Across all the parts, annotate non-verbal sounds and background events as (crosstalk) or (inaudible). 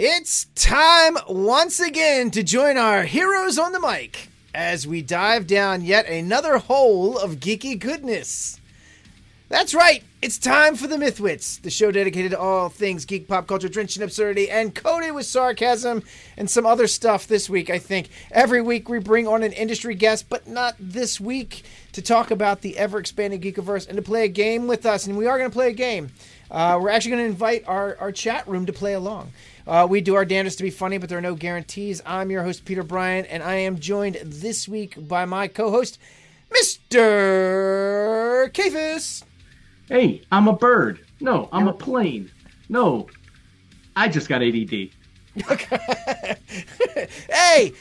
It's time once again to join our heroes on the mic as we dive down yet another hole of geeky goodness. That's right, it's time for the Mythwits, the show dedicated to all things geek pop culture drenched in absurdity and coated with sarcasm and some other stuff this week, I think. Every week we bring on an industry guest, but not this week, to talk about the ever expanding Geekiverse and to play a game with us. And we are going to play a game. Uh, we're actually going to invite our, our chat room to play along. Uh, we do our damnedest to be funny, but there are no guarantees. I'm your host, Peter Bryan, and I am joined this week by my co host, Mr. Kafis. Hey, I'm a bird. No, I'm a plane. No, I just got ADD. (laughs) hey,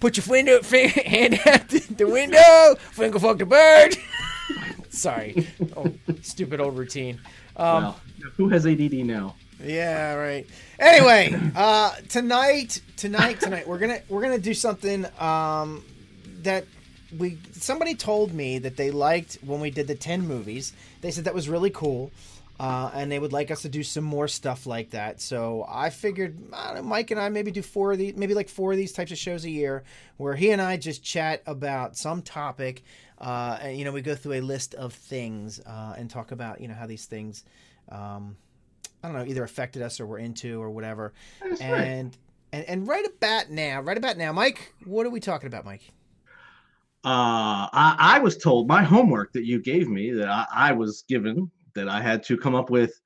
put your window hand out the window, finger fuck the bird. (laughs) Sorry, oh, stupid old routine. Um, who has ADD now? Yeah, right. Anyway, uh, tonight, tonight, tonight, we're gonna we're gonna do something um, that we somebody told me that they liked when we did the ten movies. They said that was really cool, uh, and they would like us to do some more stuff like that. So I figured know, Mike and I maybe do four of these, maybe like four of these types of shows a year, where he and I just chat about some topic. Uh, and you know, we go through a list of things uh, and talk about you know how these things. Um, I don't know, either affected us or we're into or whatever. That's and, right. and and right about now, right about now, Mike, what are we talking about, Mike? Uh, I, I was told my homework that you gave me that I, I was given that I had to come up with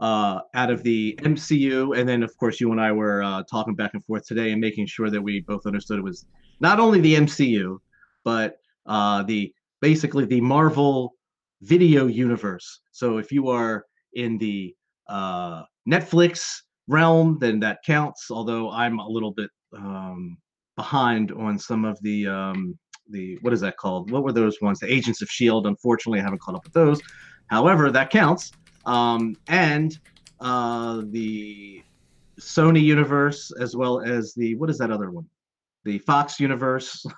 uh, out of the MCU, and then of course you and I were uh, talking back and forth today and making sure that we both understood it was not only the MCU, but uh, the basically the Marvel video universe. So if you are in the uh, Netflix realm, then that counts. Although I'm a little bit um, behind on some of the um, the what is that called? What were those ones? The Agents of Shield. Unfortunately, I haven't caught up with those. However, that counts. Um, and uh, the Sony universe, as well as the what is that other one? The Fox universe. (laughs)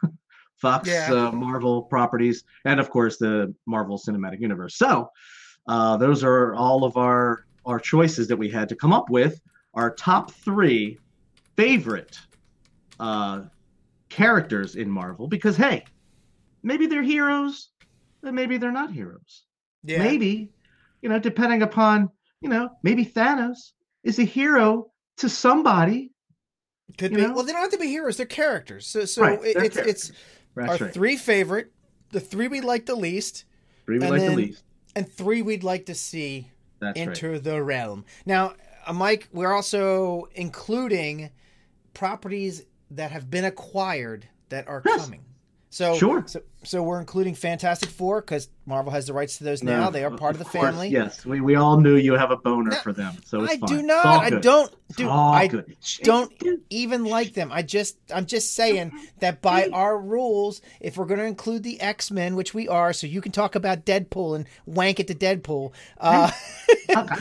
Fox Yeah. uh, Marvel properties, and of course the Marvel Cinematic Universe. So, uh, those are all of our our choices that we had to come up with. Our top three favorite uh, characters in Marvel, because hey, maybe they're heroes, and maybe they're not heroes. Yeah. Maybe, you know, depending upon, you know, maybe Thanos is a hero to somebody. could be. know? Well, they don't have to be heroes; they're characters. So, so Right, it, it's it's That's our right. three favorite, the three we like the least, Three we like then the least. and three we'd like to see That's right. enter the realm. Now, uh, Mike, we're also including properties that have been acquired that are Yes. coming. So, Sure. so, so we're including Fantastic Four because Marvel has the rights to those now. No, they are part of the course, family. Yes, we, we all knew you have a boner No, for them, so it's I fine. do not. I don't. Do I good. don't even like them. I just, I'm just saying that by our rules, if we're going to include the X Men, which we are, so you can talk about Deadpool and wank it to Deadpool. Uh, (laughs) Okay.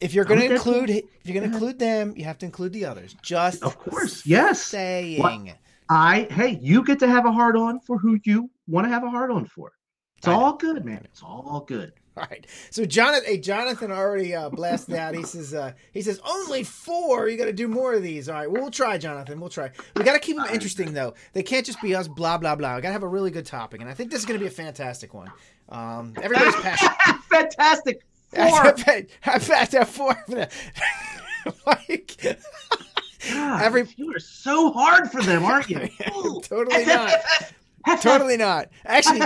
if you're going to I'm with Deadpool. include, if you're going to include them, you have to include the others. Just Of course, yes. saying. I hey, you get to have a hard on for who you want to have a hard on for. It's I know. all good, man. It's all good. All right. So Jonathan, hey, Jonathan already uh, blasted out. He says, uh, he says only four. You got to do more of these. All right. Well, we'll try, Jonathan. We'll try. We got to keep them interesting though. They can't just be us blah blah blah. We got to have a really good topic, and I think this is going to be a fantastic one. Um, everybody's (laughs) passionate. Fantastic. (laughs) Four. I bet, I bet that four. (laughs) Like, God, Every- you are so hard for them, aren't you? (laughs) Totally not. Totally not. Actually,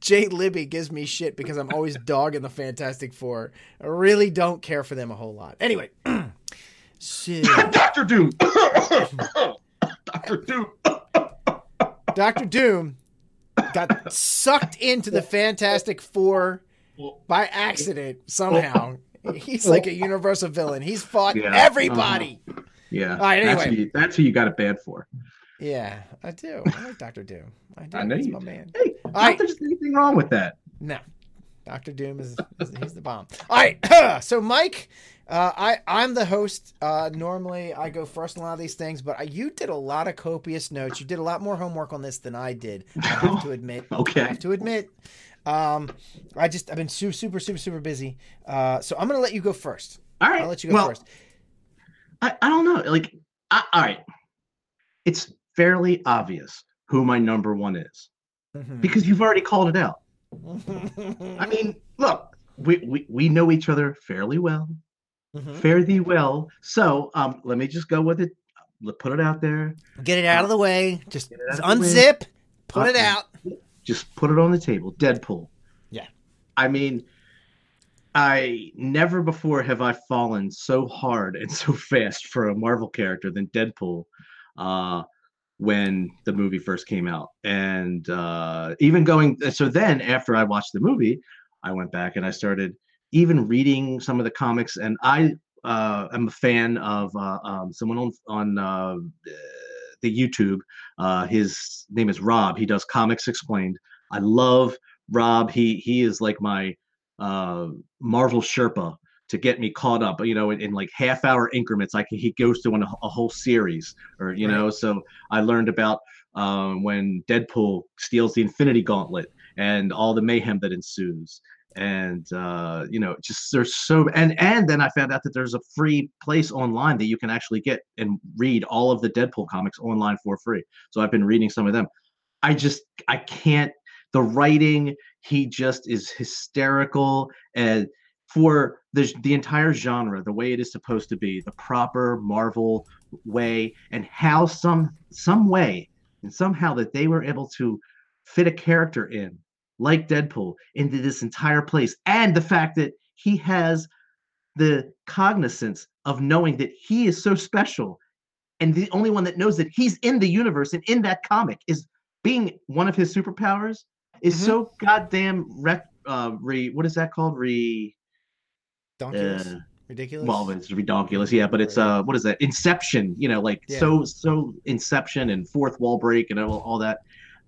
Jay Libby gives me shit because I'm always (laughs) dogging the Fantastic Four. I really don't care for them a whole lot. Anyway, (clears throat) so (coughs) Doctor Doom. (coughs) Doctor Doom. Doctor Doom got sucked into the Fantastic Four by accident somehow. He's like a universal villain. He's fought Yeah, everybody. Uh-huh. Yeah. All right, That's, anyway. who you, that's who you got it bad for. Yeah, I do. I like Doctor Doom. I do. I know He's you my do. man. Hey, right. not there's anything wrong with that. No, Doctor Doom is, is he's the bomb. All right, (clears throat) so Mike, uh, I I'm the host. Uh, normally I go first in a lot of these things, but I, you did a lot of copious notes. You did a lot more homework on this than I did. I have to (laughs) admit. okay. I have to admit. Um, I just I've been super super super super busy. Uh, so I'm gonna let you go first. All right. I'll let you go well, first. I, I don't know. Like, I, all right, it's fairly obvious who my number one is Mhm. because you've already called it out. I mean, (laughs) look, we we, we know each other fairly well, Mhm. fare thee well. So, um, let me just go with it. Let put it out there. Get it out of the way. Just Get it out of the way. unzip. Put it Uh, out. Just put it on the table. Deadpool. Yeah. I mean, I never before have I fallen so hard and so (laughs) fast for a Marvel character than Deadpool uh, when the movie first came out. And uh, even going, so then after I watched the movie, I went back and I started even reading some of the comics. And I uh, am a fan of uh, um, someone on, on uh, the YouTube. Uh, his name is Rob. He does Comics Explained. I love Rob. He he is like my uh, Marvel Sherpa to get me caught up. You know, in, in like half hour increments. like he goes through a, a whole series, or you Right. know. So I learned about um, when Deadpool steals the Infinity Gauntlet and all the mayhem that ensues. And uh, you know, just there's so and and then I found out that there's a free place online that you can actually get and read all of the Deadpool comics online for free. So I've been reading some of them. I just I can't the writing he just is hysterical and for the the entire genre the way it is supposed to be the proper marvel way and how some some way and somehow that they were able to fit a character in like deadpool into this entire place and the fact that he has the cognizance of knowing that he is so special and the only one that knows that he's in the universe and in that comic is being one of his superpowers is Mhm. so goddamn rec- uh re what is that called re uh, Ridiculous. well it's redonkulous yeah but it's uh what is that inception you know like Yeah. so so inception and fourth wall break and all, all that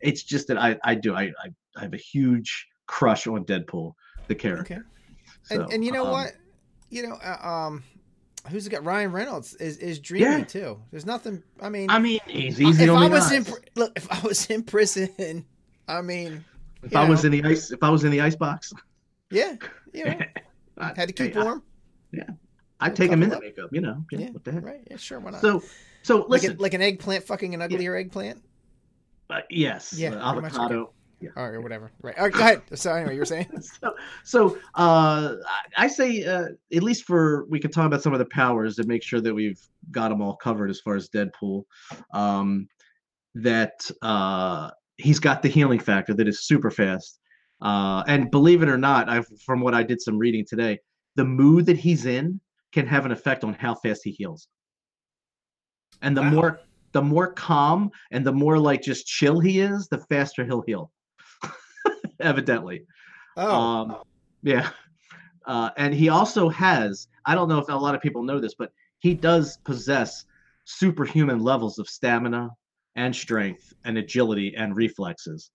it's just that i i do I, I i have a huge crush on deadpool the character Okay. So, and, and you know um, what? You know, uh, um, who's got Ryan Reynolds is is dreamy Yeah. too. There's nothing. I mean, i mean he's easy if I was in look, if I was in prison, I mean, if i was in the ice if i was in the ice box (laughs) yeah, you know, (laughs) I- had to keep hey, I- warm. i'd take him in the makeup you know yeah, Yeah, what the heck right. Yeah, sure. Why not? so so like, listen a, like an eggplant fucking an uglier eggplant. uh, yes Yeah, uh, avocado All right, or whatever. Right. All right, go ahead. (laughs) So anyway, you were saying. so, so uh, I I say uh, at least for we could talk about some of the powers and make sure that we've got them all covered as far as Deadpool. Um, that uh, he's got the healing factor that is super fast, uh, and believe it or not, I from what I did some reading today, the mood that he's in can have an effect on how fast he heals. And the Wow. more the more calm and the more like just chill he is, the faster he'll heal. (laughs) Evidently. Oh, Um, yeah. Uh, and he also has, I don't know if a lot of people know this, but he does possess superhuman levels of stamina and strength and agility and reflexes.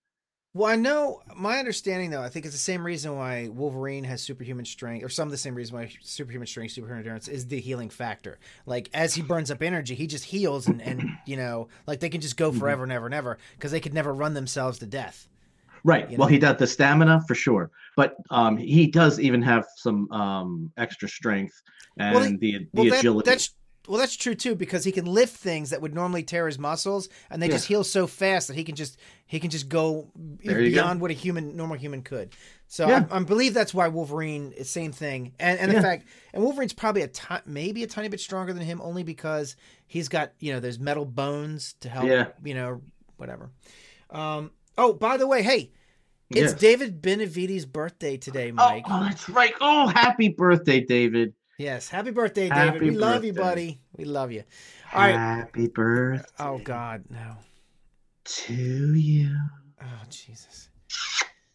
well, I know. My understanding, though, I think it's the same reason why Wolverine has superhuman strength, or some of the same reason why superhuman strength, superhuman endurance is the healing factor. Like as he burns up energy, he just heals, and and you know, like they can just go Mhm. forever and ever and ever because they could never run themselves to death. Right. You well, he does the stamina for sure, but um, he does even have some um, extra strength and Well, he- the the Well, that, agility. that's well, that's true too because he can lift things that would normally tear his muscles, and they Yeah. just heal so fast that he can just he can just go you go. beyond what a human normal human could. So Yeah. I, I believe that's why Wolverine is same thing, and and the Yeah. fact and Wolverine's probably a maybe a tiny bit stronger than him, only because he's got you know there's metal bones to help. Yeah. You know whatever. Um. Oh, by the way, hey. It's Yes. David Benavides' birthday today, Oh, Mike. oh, that's right. Oh, happy birthday, David. Yes, happy birthday, David. Happy we love you, buddy. We love you. All right. Happy oh, birthday Oh God, no. to you. Oh Jesus.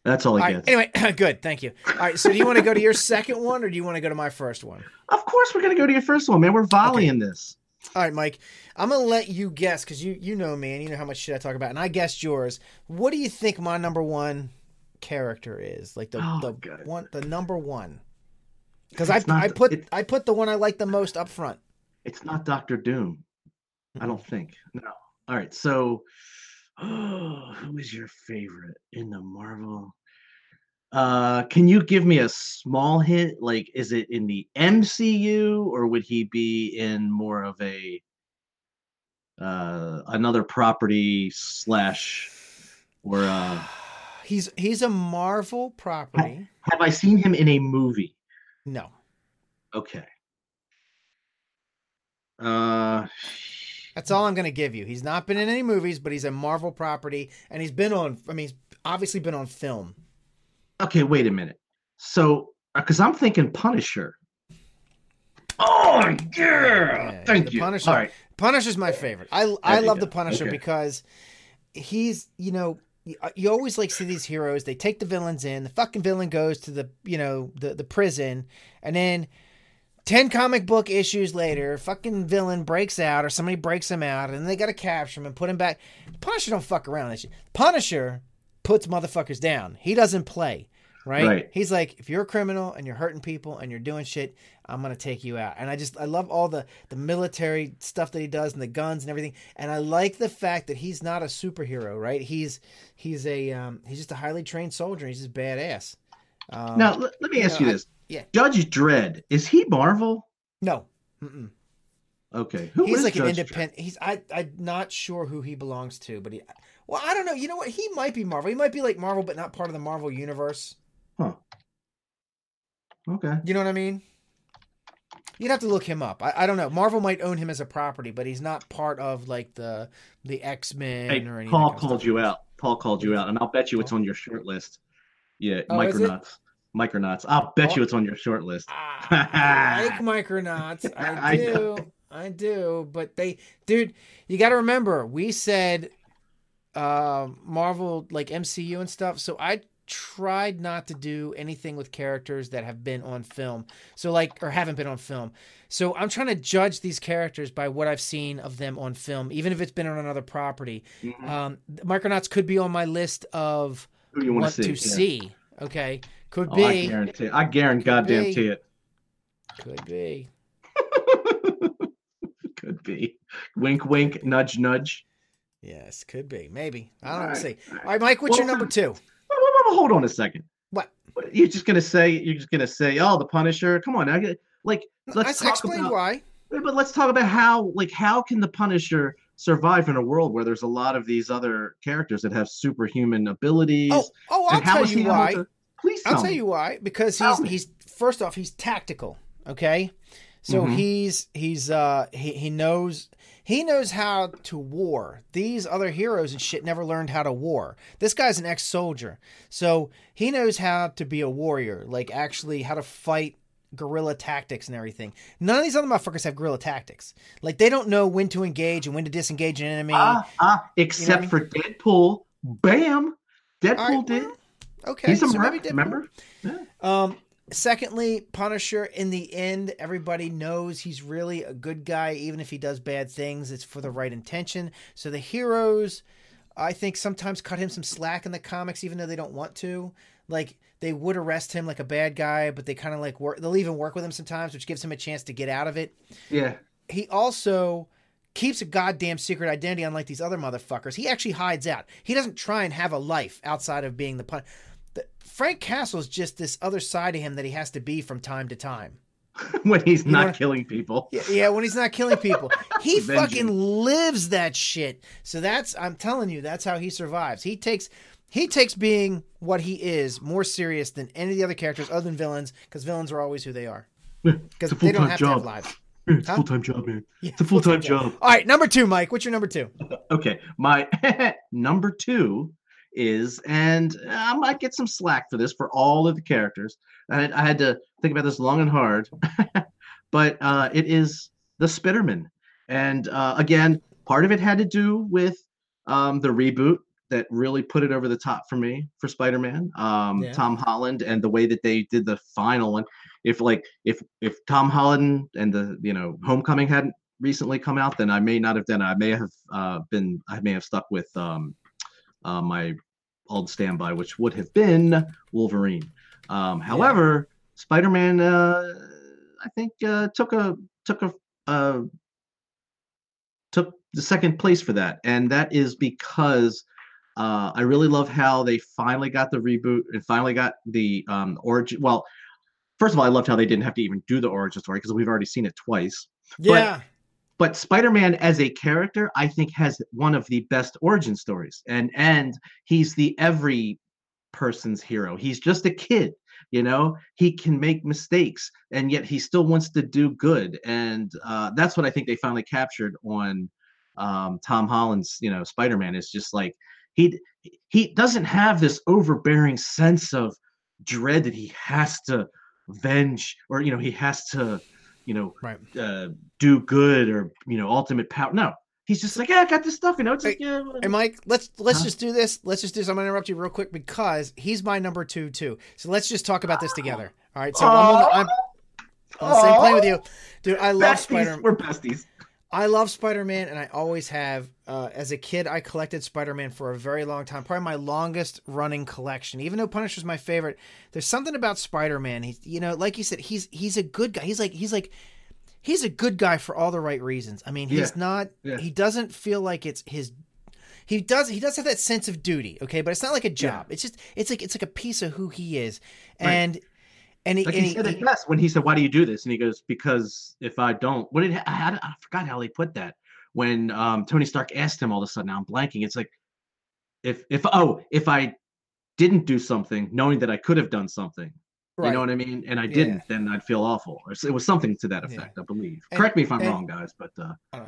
That's all All he right. Anyway, (clears throat) good. Thank you. All right. So, do you want to go to your second one, or do you want to go to my first one? Of course, we're gonna go to your first one, man. We're volleying this. All right, Mike. I'm gonna let you guess because you you know me and you know how much shit I talk about, and I guessed yours. What do you think my number one character is? Like the Oh, the God. one, the number one. Because I not I put it- I put the one I like the most up front. It's not Doctor Doom. I don't think. No. All right. So, oh, (gasps) who is your favorite in the Marvel? Uh, can you give me a small hint? Like, is it in the MCU or would he be in more of a uh another property slash or uh (sighs) He's he's a Marvel property. have I seen him in a movie? No. Okay. Uh That's all I'm going to give you. He's not been in any movies, but he's a Marvel property and he's been on I mean, he's obviously been on film. okay, wait a minute. So because I'm thinking Punisher. Oh yeah. Yeah, Thank you. Punisher. All right. Punisher's my favorite. I I love the Punisher Okay. because he's you know you, uh, you always like see these heroes. They take the villains in. The fucking villain goes to the you know the the prison, and then ten comic book issues later, fucking villain breaks out or somebody breaks him out, and they got to capture him and put him back. Punisher don't fuck around. Punisher puts motherfuckers down. He doesn't play. Right? Right. He's like, if you're a criminal and you're hurting people and you're doing shit, I'm gonna take you out. And I just I love all the the military stuff that he does and the guns and everything. And I like the fact that he's not a superhero, right? He's he's a um he's just a highly trained soldier. He's just badass. Um, Now let, let me you ask know, you I- this. yeah. Judge Dredd, is he Marvel? no, Mm-mm. Okay. Who he's like an Judge Dredd? independent. He's I I'm not sure who he belongs to, but he. Well, I don't know. You know what? He might be Marvel. He might be like Marvel, but not part of the Marvel universe. Okay. You know what I mean? You'd have to look him up. I, I don't know. Marvel might own him as a property, but he's not part of like the the X Men Hey, or anything. Paul called you out. Paul called you out, and I'll bet you it's on your short list. Yeah, Oh, is it? Micronauts. Micronauts. I'll bet Oh. you it's on your short list. Ah, (laughs) I like Micronauts. I (laughs) I do. know. I do. But they, dude, you got to remember, we said uh, Marvel, like MCU and stuff. So I tried not to do anything with characters that have been on film. So, like, or haven't been on film. So I'm trying to judge these characters by what I've seen of them on film, even if it's been on another property. Mhm. Um, Micronauts could be on my list of Who you want to see? to Yeah. see. Okay. Could Oh, I be. guarantee. I guarantee. Goddamn be. to it. Could be. (laughs) Could be. Wink, wink. Nudge, nudge. Yes, could be. Maybe. I don't right, see. all right. All right, Mike, what's your number two? Wait, Hold on a second. What? What- You're just gonna say? You're just gonna say? Oh, the Punisher. Come on, I like. Let's I talk about. why. But let's talk about how, like, how can the Punisher survive in a world where there's a lot of these other characters that have superhuman abilities? Oh, oh, I'll tell you why. to- Please I'll tell me. you why. Because he's he's first off he's tactical. Okay, so Mhm. he's he's uh he he knows he knows how to war. These other heroes and shit never learned how to war. This guy's an ex-soldier, so he knows how to be a warrior. Like actually how to fight guerrilla tactics and everything. None of these other motherfuckers have guerrilla tactics. Like they don't know when to engage and when to disengage an enemy. Ah, ah, except mean? for Deadpool. Bam. Deadpool right, did. well, okay, He's a so maybe Deadpool. remember? Um, secondly, Punisher, in the end, everybody knows he's really a good guy, even if he does bad things, it's for the right intention. So the heroes, I think, sometimes cut him some slack in the comics, even though they don't want to. Like, they would arrest him like a bad guy, but they kind of like work, they'll even work with him sometimes, which gives him a chance to get out of it. Yeah. He also keeps a goddamn secret identity, unlike these other motherfuckers. He actually hides out. He doesn't try and have a life outside of being the pun. Frank Castle's just this other side of him that he has to be from time to time. (laughs) when he's You not know- killing people. Yeah, yeah, when he's not killing people, (laughs) he fucking lives that shit. So that's I'm telling you, that's how he survives. He takes he takes being what he is more serious than any of the other characters, other than villains, because villains are always who they are. Because they don't have to have job. lives. It's Huh? a full time job, man. Yeah, It's a full time job. All right, number two, Mike. What's your number two? (laughs) Okay, my number two is, and I might get some slack for this for all of the characters. I had, I had to think about this long and hard, (laughs) but uh, it is the Spitterman. And uh, again, part of it had to do with um, the reboot that really put it over the top for me for Spider-Man. Um, Yeah. Tom Holland and the way that they did the final one. If like if if Tom Holland and the you know Homecoming hadn't recently come out, then I may not have done. it. I may have uh, been. I may have stuck with um, uh, my old standby, which would have been Wolverine. Um, however, Spider-Man, uh, I think, uh, took a took a uh, took the second place for that, and that is because Uh, I really love how they finally got the reboot and finally got the um, origin. Well, first of all, I loved how they didn't have to even do the origin story because we've already seen it twice. Yeah. But Spider-Man as a character, I think, has one of the best origin stories, and and he's the every person's hero. He's just a kid, you know. He can make mistakes, and yet he still wants to do good, and uh, that's what I think they finally captured on um, Tom Holland's, you know, Spider-Man. Is just like he he doesn't have this overbearing sense of dread that he has to venge or you know he has to you know Right. uh, do good or you know ultimate power no he's just like yeah i got this stuff you know it's like yeah whatever." Hey Mike, let's let's Huh? just do this. Let's just do this. I'm gonna interrupt you real quick because he's my number two too. So let's just talk about this together. All right. So I'm, on the, I'm on the same plane with you, dude. I love Spider. we're besties I love Spider Man, and I always have. Uh, as a kid, I collected Spider Man for a very long time. Probably my longest running collection. Even though Punisher's my favorite, there's something about Spider Man. He's, you know, like you said, he's he's a good guy. He's like he's like he's a good guy for all the right reasons. I mean, he's Yeah. not. Yeah. He doesn't feel like it's his. He does. He does have that sense of duty. Okay, but it's not like a job. It's just. It's like it's like a piece of who he is, Right. And he, like and he said it best when he said why do you do this and he goes because if i don't what did I, had, I forgot how he put that when um tony stark asked him all of a sudden now i'm blanking it's like if if oh if i didn't do something knowing that i could have done something right. You know what I mean? And I Yeah. didn't, then I'd feel awful. It was something to that Yeah. effect, I believe. And- Correct me if I'm and- wrong, guys, but uh,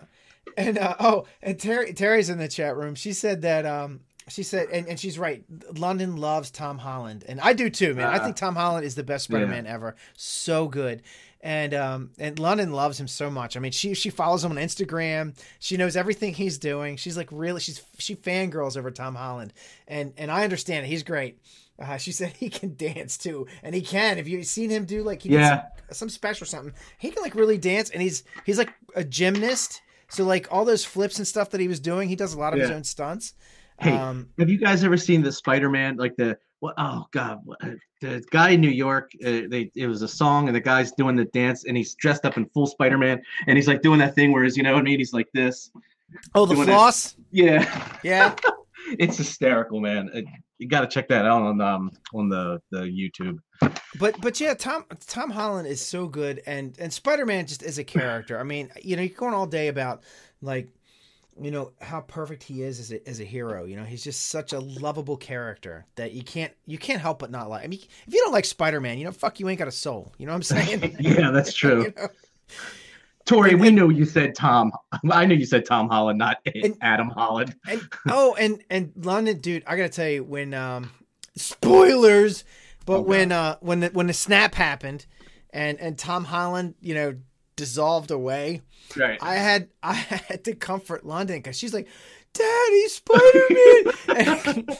And uh, oh, and Terry Terry's in the chat room. She said that um she said and, and she's right. London loves Tom Holland. And I do too, man. I Uh, think Tom Holland is the best. Spider-Man ever. So good. And um and London loves him so much. I mean, she she follows him on Instagram. She knows everything he's doing. She's like really she's she fangirls over Tom Holland. And and I understand it. He's great. Uh, she said he can dance too, and he can. If you've seen him do like he Yeah. some, some special or something, he can like really dance, and he's he's like a gymnast. So like all those flips and stuff that he was doing, he does a lot of his own stunts. Hey, um, have you guys ever seen the Spider-Man, like the what? Oh God, uh, the guy in New York. Uh, they it was a song, and the guy's doing the dance, and he's dressed up in full Spider-Man, and he's like doing that thing where he's, you know what I mean? He's like this. oh, the it. floss, Yeah, yeah. (laughs) it's hysterical, man. Uh, you got to check that out on um on the the YouTube. But but yeah, Tom Tom Holland is so good, and and Spider Man just as a character. I mean, you know, you're going all day about like, you know, how perfect he is as a, as a hero. You know, he's just such a lovable character that you can't you can't help but not like. I mean, if you don't like Spider Man, you know, fuck you ain't got a soul. You know what I'm saying? (laughs) yeah, that's (laughs) true. You know? Tori, we knew you said Tom. (laughs) I knew you said Tom Holland, not And- Adam Holland. And oh, and and London, dude, I gotta tell you when um spoilers, but Oh, when uh when the, when the snap happened, and and Tom Holland, you know, dissolved away, Right. I had (laughs) I had to comfort London because she's like, Daddy, Spider Man, (laughs)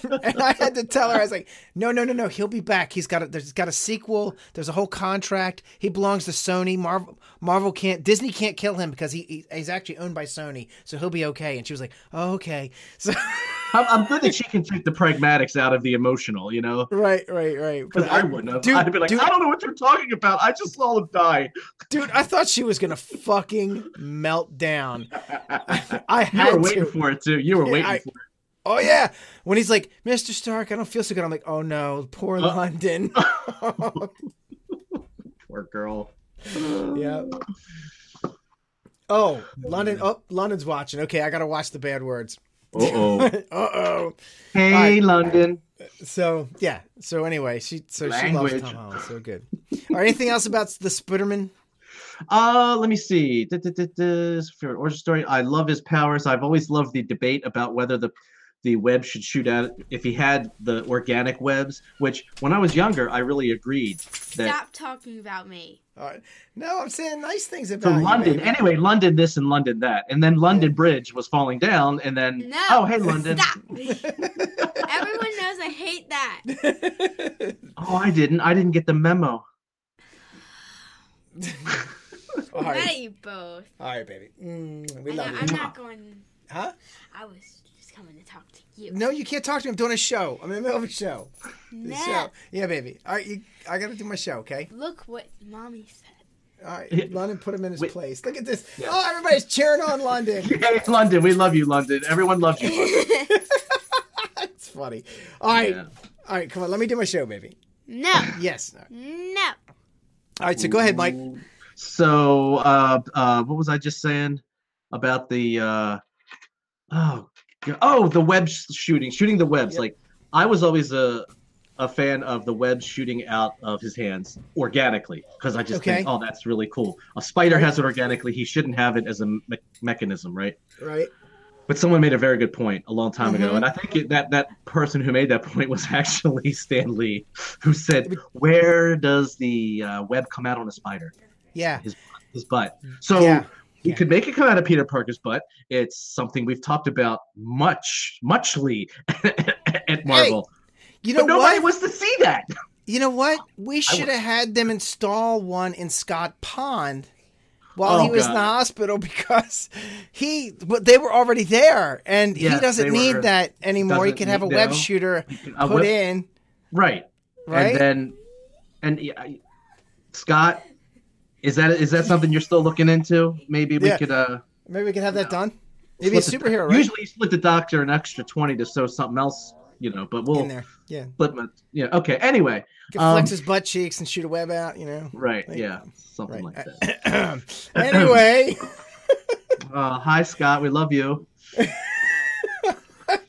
and, and I had to tell her I was like, No, no, no, no, he'll be back. He's got a there's got a sequel. There's a whole contract. He belongs to Sony. Marvel Marvel can't Disney can't kill him because he, he he's actually owned by Sony, so he'll be okay. And she was like, oh, Okay, (laughs) so I'm, I'm good that she can take the pragmatics out of the emotional, you know? right, right, right. Because But I wouldn't have. dude, I'd be like, dude- I don't know what you're talking about. I just saw him die. (laughs) dude, I thought she was gonna fucking melt down. I you had were waiting to. for it too. You were Yeah, waiting I- for it. Oh yeah, when he's like, Mr. Stark, I don't feel so good. I'm like, oh no, poor Uh. London. (laughs) (laughs) Poor girl. yeah. Oh, London. Oh, London's watching. Okay, I gotta watch the bad words. Uh oh. (laughs) uh oh. Hey, Alright. London. So yeah. So anyway, she so she loves Tom Holland. So good. All right. Anything else about the Spiderman? Uh, let me see. Favorite origin story. I love his powers. I've always loved the debate about whether the the web should shoot out if he had the organic webs. Which, when I was younger, I really agreed that. Stop talking about me. All right. No, I'm saying nice things So about you, London, baby. anyway, London this and London that, and then London Bridge was falling down, and then No. oh hey London, Stop. (laughs) Everyone knows I hate that. oh I didn't, I didn't get the memo. (laughs) All Mad right. at you both. All right, baby. Mm, we I love know, you. I'm not going. Huh? I was just coming to talk to you. No, you can't talk to me. I'm doing a show. I'm in the middle of a show. The Nah. show. Yeah, baby. All right, you, I gotta do my show, okay? Look what mommy said. All right, London, put him in his Wait. place. Look at this. Yeah. Oh, everybody's cheering on London. (laughs) Hey London, we love you, London. Everyone loves you. London. (laughs) funny. All right, Yeah. all right. Come on, let me do my show, baby. No. Yes. All No. All right, So go ahead, Mike. So, uh, uh, what was I just saying about the, uh, oh, oh, the web shooting, shooting the webs. Like, I was always a, a fan of the web shooting out of his hands organically because I just Okay. think, oh, that's really cool. A spider has it organically. He shouldn't have it as a me- mechanism, right? Right. But someone made a very good point a long time ago, Mhm. and I think it, that that person who made that point was (laughs) actually Stan Lee, who said, "Where does the uh, web come out on a spider? Yeah. His butt." Mm-hmm. So Yeah. we Yeah. could make it come out of Peter Parker's butt. It's something we've talked about much, muchly (laughs) at Marvel, You but know nobody what? wants to see that. You know what? We should have had them install one in Scott Pond while oh, he Oh, was in the hospital (laughs) because he, but they were already there, and he doesn't need were- that anymore. He doesn't can have a need web now. shooter A uh, put web- in, right, right? and then, and yeah, Scott. Is that is that something you're still looking into? Maybe we Yeah. could uh Maybe we can have that done. Maybe a split the- superhero, right? Usually, you split the doctor an extra twenty to sew something else, you know. But we'll in there. Yeah. split. My, yeah. Okay. Anyway. Can Um, flex his butt cheeks and shoot a web out, you know. Right. Like- Yeah. Something Right. like that. (clears throat) anyway, (laughs) (laughs) Uh, hi, Scott. We love you. (laughs)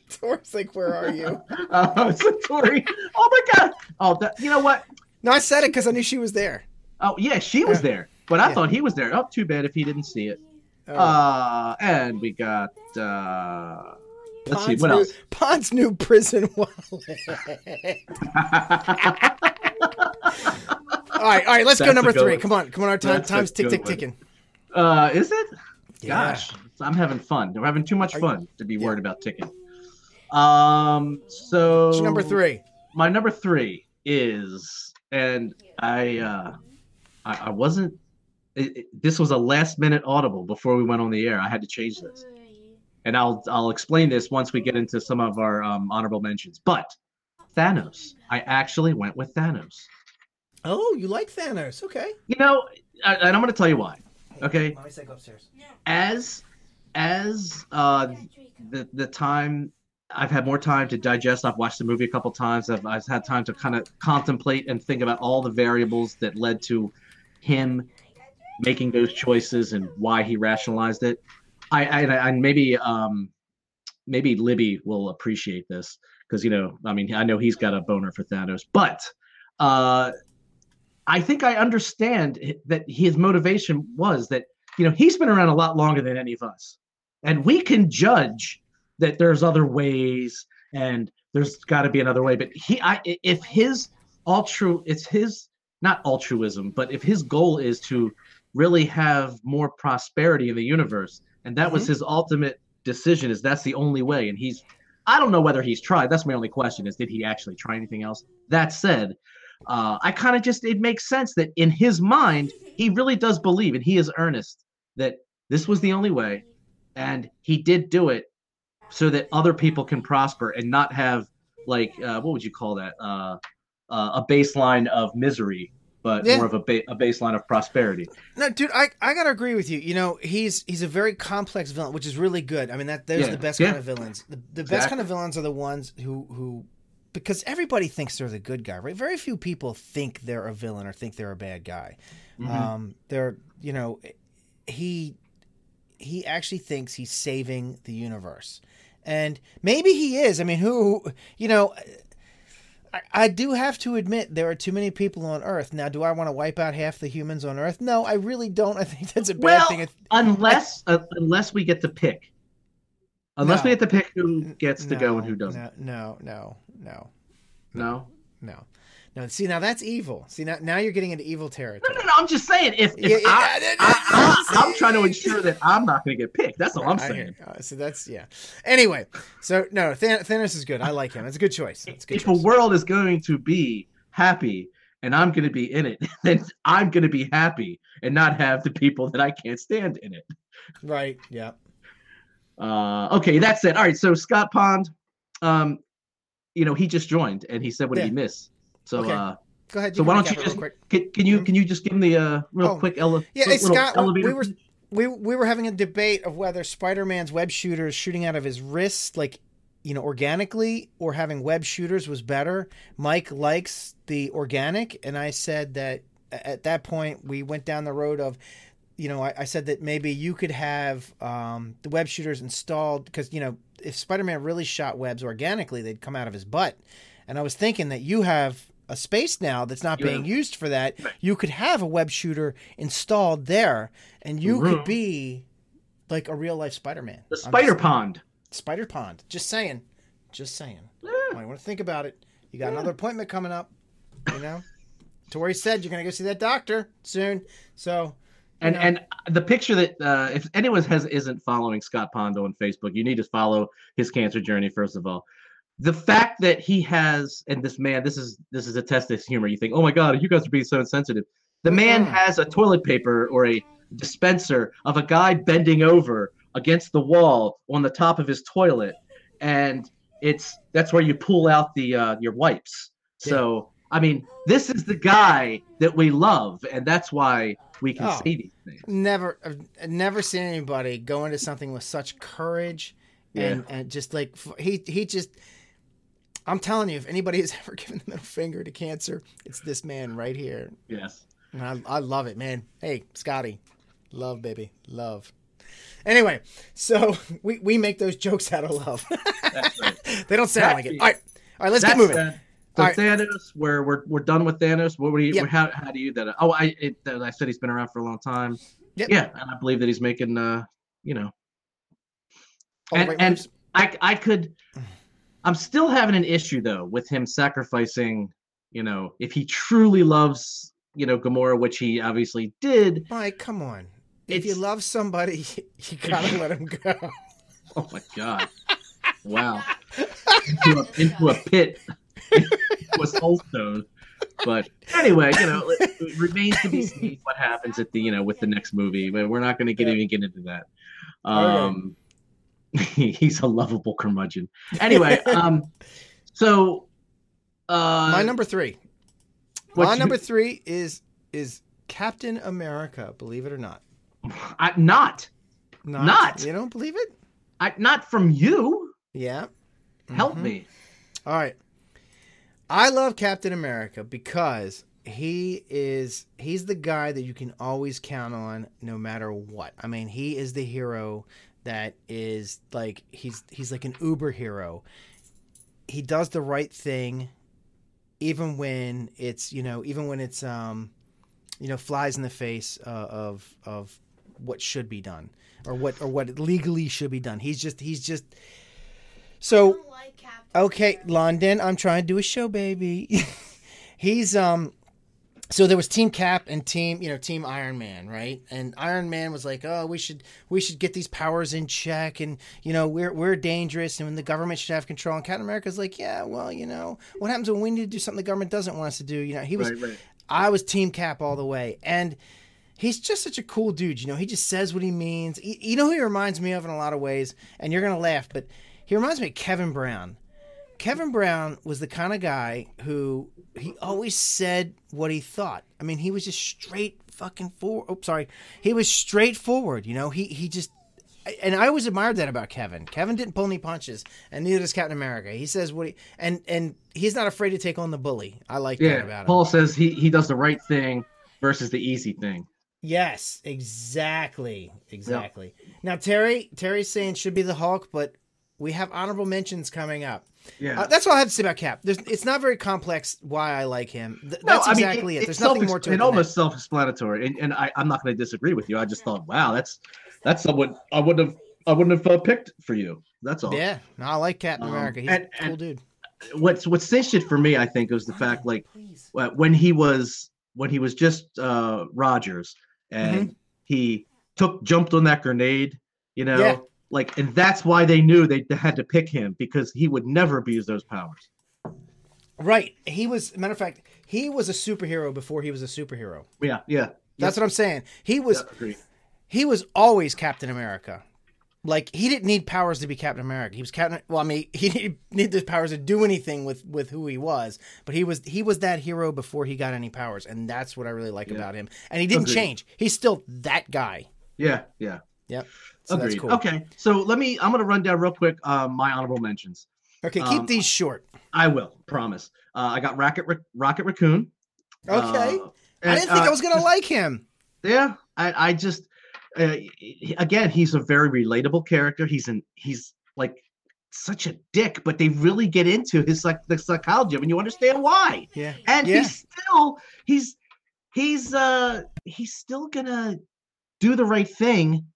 Thor's like, where are you? Uh, Tori. Oh my God. Oh, that, you know what? No, I said it because I knew she was there. Oh yeah, she was there, but I Yeah. thought he was there. Oh, too bad if he didn't see it. Oh. Uh, and we got. uh Let's see what new, else. Pond's new prison wallet. (laughs) all right, all right. Let's go That's a number three. one. Come on, come on. Our time, That's time's tick, tick, ticking. uh, is it? Yeah. Gosh, I'm having fun. We're having too much Are you- fun to be Yeah. worried about ticking. Um, so number three? my number three is, and I, uh, I, I wasn't. It, it- this was a last minute audible before we went on the air. I had to change this, and I'll I'll explain this once we get into some of our um, honorable mentions. But Thanos, I actually went with Thanos. Oh, you like Thanos? Okay. You know, I, and I'm going to tell you why. Okay, Mommy said go upstairs. as as uh, the the time I've had more time to digest. I've watched the movie a couple times. I've, I've had time to kind of contemplate and think about all the variables that led to him making those choices and why he rationalized it. I, I, I maybe um, maybe Libby will appreciate this because you know I mean I know he's got a boner for Thanos, but uh, I think I understand that his motivation was that you know he's been around a lot longer than any of us, and we can judge that there's other ways and there's got to be another way. But he, I, if his altru, it's his not altruism, but if his goal is to really have more prosperity in the universe, and that was his ultimate decision, is that's the only way, and he's. I don't know whether he's tried. That's my only question: is did he actually try anything else? That said, uh, I kind of just it makes sense that in his mind he really does believe, and he is earnest that this was the only way, and he did do it so that other people can prosper and not have like uh, what would you call that uh, uh, a baseline of misery but Yeah. more of a, ba- a baseline of prosperity No, dude, I, I gotta agree with you. You know, he's he's a very complex villain, which is really good. I mean, that those are the best yeah. kind of villains. The, the best kind of villains are the ones who who because everybody thinks they're the good guy, right? Very few people think they're a villain or think they're a bad guy. Mhm. Um, they're you know, he he actually thinks he's saving the universe, and maybe he is. I mean, who you know. I, I do have to admit there are too many people on Earth. Now, do I want to wipe out half the humans on Earth? No, I really don't. (laughs) I think that's a bad well thing. I- unless uh, unless we get to pick unless we get to pick who gets to go and who doesn't No, no, no, no no, no. See, now that's evil. See, now now you're getting into evil territory. no no no. i'm just saying if, if Yeah, yeah, I, yeah, yeah. Am trying to ensure that i'm not going to get picked that's all i'm saying. Uh, so that's yeah. Anyway, so no, Than- Thanos is good. I like him. It's a good choice. It's a good if a world is going to be happy and I'm going to be in it, (laughs) then I'm going to be happy and not have the people that I can't stand in it. Right. Yeah. Uh, okay, that's it. All right, so Scott Pond, um, you know, he just joined and he said, "What did he miss?" So, Okay. uh, Go ahead. so why don't you just can, can you can you just give him the uh, real Oh. quick ele- Yeah, hey, Scott, elevator we were we we were having a debate of whether Spider-Man's web shooter is shooting out of his wrist, like you know, organically or having web shooters was better. Mike likes the organic, and I said that at that point we went down the road of, you know, I, I said that maybe you could have um, the web shooters installed because you know if Spider-Man really shot webs organically, they'd come out of his butt. And I was thinking that you have a space now that's not You being used for that. You could have a web shooter installed there, and you could be like a real life Spider-Man. The spider just- pond. Spider Pond. Just saying. Just saying. Yeah. Might want to think about it. You got Yeah. another appointment coming up. You know, (laughs) Tori said you're gonna go see that doctor soon. So And know. and the picture that uh, if anyone has isn't following Scott Pondo on Facebook, you need to follow his cancer journey first of all. The fact that he has and this man, this is this is a test of humor. You think, oh my god, you guys are being so insensitive. The man has a toilet paper or a dispenser of a guy bending over against the wall on the top of his toilet, and it's that's where you pull out the uh, your wipes. So I mean, this is the guy that we love, and that's why we can Oh. say these things. never, I've never seen anybody go into something with such courage and and just like he he just. I'm telling you, if anybody has (laughs) ever given the middle finger to cancer, it's this man right here. Yes. And I, I love it, man. Hey, Scotty. Love, baby. Love. Anyway, so (laughs) we, we make those jokes out of love. That's right. (laughs) they don't sound like it. All right. All right, let's That's get moving. so All right. Thanos, we're, we're we're done with Thanos. What do you? Yep. How, how do you that? Oh, I it, I said he's been around for a long time. Yep. Yeah, and I believe that he's making uh you know All and- and- I I could I'm still having an issue though with him sacrificing you know if he truly loves you know Gamora, which he obviously did. Mike, come on. If you love somebody, (laughs) you gotta let him go. (laughs) Oh my god! (laughs) Wow, into a, into a pit, was a soul stone. But anyway, you know, it, it remains to be seen what happens at the you know with the next movie. But we're not going to get even get into that. Okay. (laughs) He's a lovable curmudgeon. Anyway, (laughs) um, so uh, My number three. My your- number three is is Captain America. Believe it or not. I, not Not. You don't believe it? I, not from you. Yeah. Help Mhm. me. All right. I love Captain America because he is he's the guy that you can always count on no matter what. I mean, he is the hero that is like he's he's like an uber hero. He does the right thing even when it's, you know, even when it's um you know, flies in the face uh, of of what should be done or what or what legally should be done. He's just he's just so Okay, London, I'm trying to do a show, baby. (laughs) He's um so there was Team Cap and Team, you know, Team Iron Man, right? And Iron Man was like, "Oh, we should we should get these powers in check and, you know, we're we're dangerous and the government should have control." And Captain America's like, "Yeah, well, you know, what happens when we need to do something the government doesn't want us to do?" You know, he was Right, right. I was Team Cap all the way. And he's just such a cool dude. You know, he just says what he means. You, you know who he reminds me of in a lot of ways? And you're going to laugh, but he reminds me of Kevin Brown. Kevin Brown was the kind of guy who he always said what he thought. I mean, he was just straight fucking forward. Oh, sorry. He was straightforward. You know, he, he just, and I always admired that about Kevin. Kevin didn't pull any punches, and neither does Captain America. He says what he, and, and he's not afraid to take on the bully. I like that Yeah. about him. Paul says he he does the right thing versus the easy thing. Yes, exactly, exactly. Now Terry, Terry's saying should be the Hulk, but we have honorable mentions coming up. Yeah. Uh, that's all I have to say about Cap. There's, it's not very complex why I like him. Th- No, that's I mean, exactly it. There's nothing more to it. It's than almost self-explanatory, and, and I, I'm not going to disagree with you. I just thought, wow, that's that's someone I wouldn't have I wouldn't have uh, picked for you. That's all. Yeah, no, I like Captain Um, America. He's and- a cool dude. What's what cinched it for me, I think, was the fact like Please. uh, when he was when he was just uh Rogers and Mm-hmm. he took jumped on that grenade, you know, Yeah. Like, and that's why they knew they had to pick him because he would never abuse those powers. Right. He was. Matter of fact, he was a superhero before he was a superhero. Yeah, yeah. That's what I'm saying. He was. yeah, he was always Captain America. Like he didn't need powers to be Captain America. He was Captain. Well, I mean, (laughs) he didn't need those powers to do anything with with who he was. But he was he was that hero before he got any powers, and that's what I really like Yeah. about him. And he didn't Agreed. change. He's still that guy. Yeah, yeah. Yep. So Agreed. cool. Okay, so let me. I'm going to run down real quick uh, my honorable mentions. Okay, keep Um, these short. I will promise. Uh, I got Rocket Ra- Rocket Raccoon. Okay. Uh, I didn't think uh, I was gonna like him. Yeah, I, I just uh, again, he's a very relatable character. He's an he's like such a dick, but they really get into his like the psychology, i and you understand why. Yeah. And Yeah. he's still he's he's uh he's still gonna do the right thing,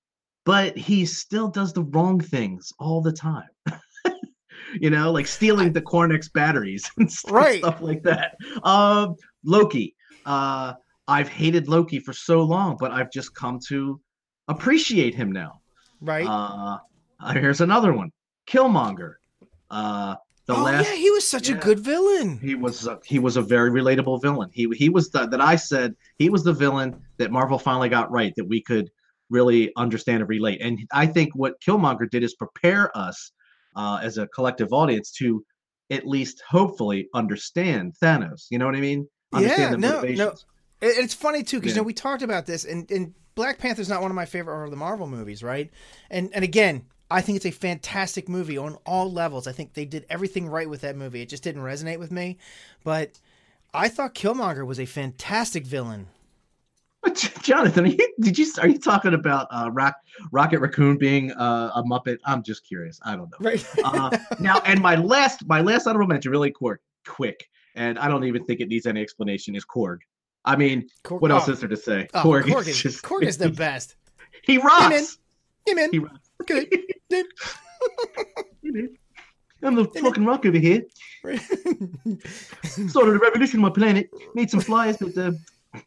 but he still does the wrong things all the time. (laughs) you know, like stealing the Cornex batteries (laughs) and stuff, Right. stuff like that. Um, Loki. Uh, I've hated Loki for so long, but I've just come to appreciate him now. Right. Uh, uh, here's another one, Killmonger. Uh, the oh last yeah, he was such a good villain. he was a, he was a very relatable villain. He he was the, that I said he was the villain that Marvel finally got right that we could really understand and relate. And I think what Killmonger did is prepare us uh, as a collective audience to at least hopefully understand Thanos. You know what I mean? Understand Yeah, the no, no. It's funny too because Yeah. you know we talked about this, and, and Black Panther's not one of my favorite of the Marvel movies, right? And and again, I think it's a fantastic movie on all levels. I think they did everything right with that movie. It just didn't resonate with me, but I thought Killmonger was a fantastic villain. Jonathan, are you, did you are you talking about uh, Rock, Rocket Raccoon being uh, a Muppet? I'm just curious. I don't know. Right. uh, now, and my last my last honorable mention, really quick, quick, and I don't even think it needs any explanation. Is Korg? I mean, Korg- what else oh, is there to say? oh, Korg, Korg, is just Korg is the (laughs) best. he man. rocks. Hey man, He rocks. good. (laughs) Dude. I'm the fucking rock over here. Started (laughs) a revolution on my planet. Made some flyers, but uh,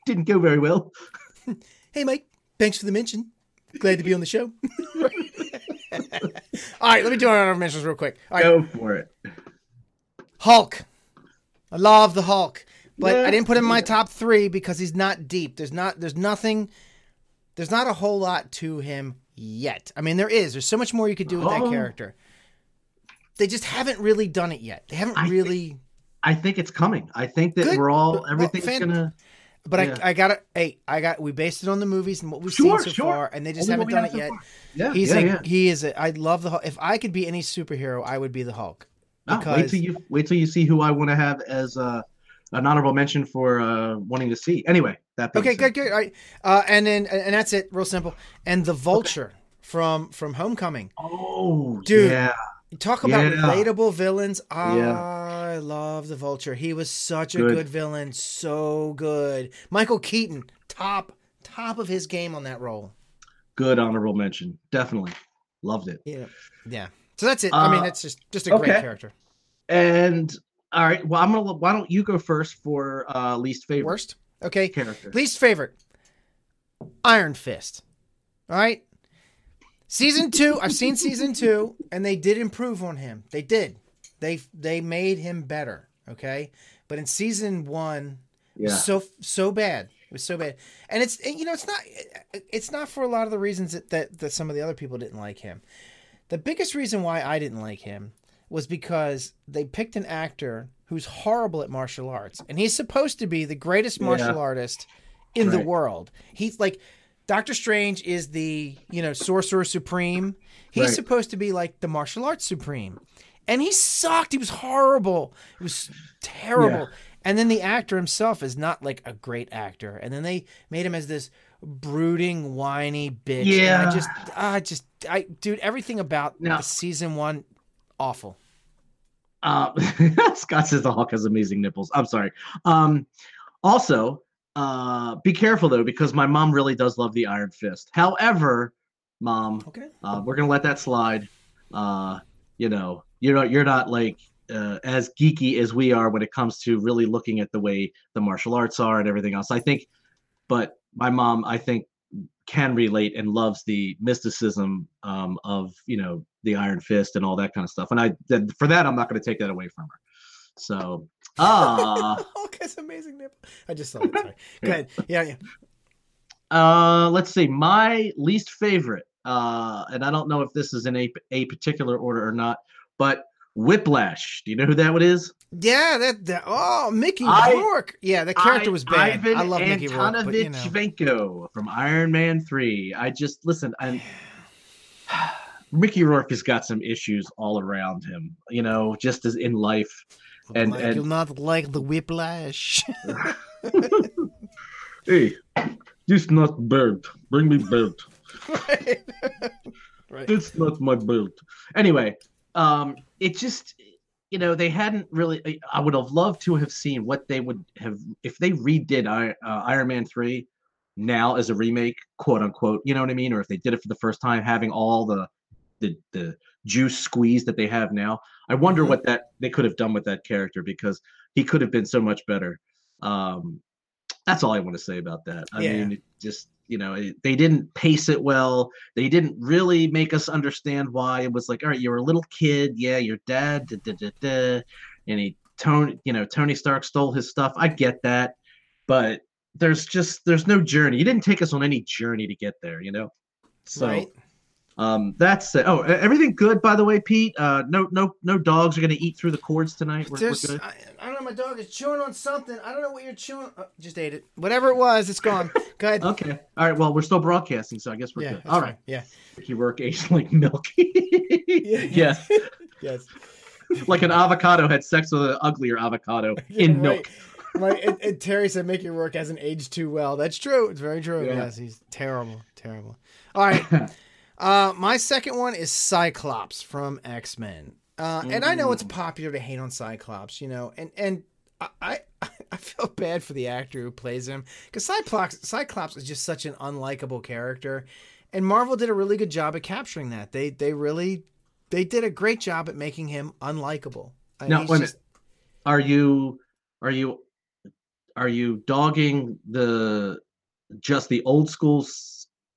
didn't go very well. (laughs) hey Mike, thanks for the mention. Glad to be on the show. (laughs) All right, let me do our honorable mentions real quick. All right, Go for it. Hulk. I love the Hulk, but Yeah, I didn't put him in my top three because he's not deep. There's not. There's nothing. There's not a whole lot to him yet. I mean, there is. There's so much more you could do with that Oh. character. They just haven't really done it yet. They haven't I think- really. I think it's coming. I think that Good. we're all Well, everything's fan- gonna. But Yeah. I, I got it. Hey, I got. We based it on the movies and what we've Sure, seen so sure. far, and they just Only haven't done it yet. Yeah, He's yeah, a. yeah. He is a. I love the. Hulk. If I could be any superhero, I would be the Hulk. Ah, wait till you wait till you see who I want to have as uh, an honorable mention for uh, wanting to see. Anyway, that Okay, said, good, good. All right. Uh, and then and that's it. Real simple. And the Vulture from from Homecoming. Oh, Dude. yeah, Talk about Yeah. relatable villains. Yeah. I love the Vulture. He was such a Good. good villain. So good. Michael Keaton, top top of his game on that role. good honorable mention. Definitely loved it. Yeah. Yeah. So that's it. I mean, Uh, it's just just a great character. And all right, well, I'm gonna. Why don't you go first for uh, least favorite Worst. Okay. character? Least favorite. Iron Fist. All right. Season two. I've seen season two, and they did improve on him. They did. They they made him better. Okay. But in season one, it Yeah, was so so bad. It was so bad, and it's you know it's not it's not for a lot of the reasons that, that that some of the other people didn't like him. The biggest reason why I didn't like him was because they picked an actor who's horrible at martial arts, and he's supposed to be the greatest martial Yeah. artist in the world. He's like Doctor Strange is the you know sorcerer supreme. He's Right. supposed to be like the martial arts supreme, and he sucked. He was horrible. It was terrible. And then the actor himself is not like a great actor. And then they made him as this brooding, whiny bitch. And Yeah. I just, I just, I, dude, everything about the season one, awful. Uh, (laughs) Scott says the Hawk has amazing nipples. I'm sorry. Um, also, uh, be careful though, because my mom really does love the Iron Fist. However, mom, Okay. uh, we're gonna let that slide. Uh, you know, you're not you're not like uh, as geeky as we are when it comes to really looking at the way the martial arts are and everything else. I think, but my mom, I think, can relate and loves the mysticism um, of you know the Iron Fist and all that kind of stuff. And I for that, I'm not going to take that away from her. So, ah. (laughs) Hulk has amazing nipple. I just saw it. Sorry. (laughs) Go ahead. Yeah, yeah. Uh, let's see. My least favorite, uh, and I don't know if this is in a, a particular order or not, but Whiplash. Do you know who that one is? Yeah, that, that oh, Mickey I- Rourke. Yeah, the character I- was bad. Ivan I love Mickey Rourke, but you know. Vanko from Iron Man 3. I just, listen, I'm, (sighs) Mickey Rourke has got some issues all around him, you know, just as in life. And- like, and- you'll not like the whiplash. (laughs) Hey, this not bird. Bring me bird. (laughs) right. (laughs) right. It's not my bird. Anyway, um, it just you know they hadn't really. I would have loved to have seen what they would have if they redid I, uh, Iron Man three now as a remake, quote unquote. You know what I mean? Or if they did it for the first time, having all the the the juice squeeze that they have now. I wonder Mhm. what that they could have done with that character because he could have been so much better. Um, that's all I want to say about that. I Yeah. mean, it just you know, they didn't pace it well. They didn't really make us understand why it was like, all right, you're a little kid, yeah, your dad, da, da, da, da, and he Tony, you know, Tony Stark stole his stuff. I get that, but there's just there's no journey. You didn't take us on any journey to get there, you know. So right. Um, that's it. Oh, everything good, by the way, Pete. Uh, no, no, no dogs are gonna eat through the cords tonight. We're, we're good. I, I don't know. My dog is chewing on something. I don't know what you're chewing. Oh, just ate it. Whatever it was, it's gone. (laughs) Go ahead. Okay. All right. Well, we're still broadcasting, so I guess we're yeah. good. All right. Yeah. He work aged like milk. (laughs) (laughs) yes. Yes. Like an avocado had sex with an uglier avocado Yeah, in right. milk. Right. And, and Terry said Mickey Rourke hasn't aged too well. That's true. It's very true. Yeah. Yes, he's terrible. Terrible. All right. Uh, my second one is Cyclops from X Men. Uh, and I know it's Mm. popular to hate on Cyclops, you know, and and I I, (laughs) I feel bad for the actor who plays him because Cyclops Cyclops is just such an unlikable character, and Marvel did a really good job at capturing that. They they really they did a great job at making him unlikable. Now, wait just- Are you are you are you dogging the just the old school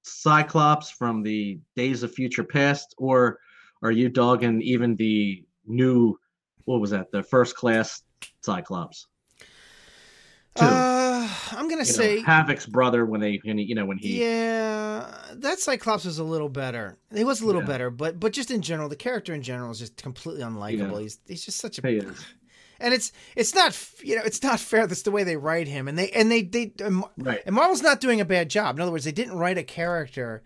Cyclops from the Days of Future Past, or are you dogging even the new what was that the first class Cyclops? Uh, I'm gonna you say know, Havoc's brother when they when he, you know when he Yeah, that Cyclops was a little better. He was a little Yeah. better, but but just in general, the character in general is just completely unlikable. Yeah. He's he's just such a he is. And it's it's not you know it's not fair. That's the way they write him, and they and they they and right. and Marvel's not doing a bad job. In other words, they didn't write a character.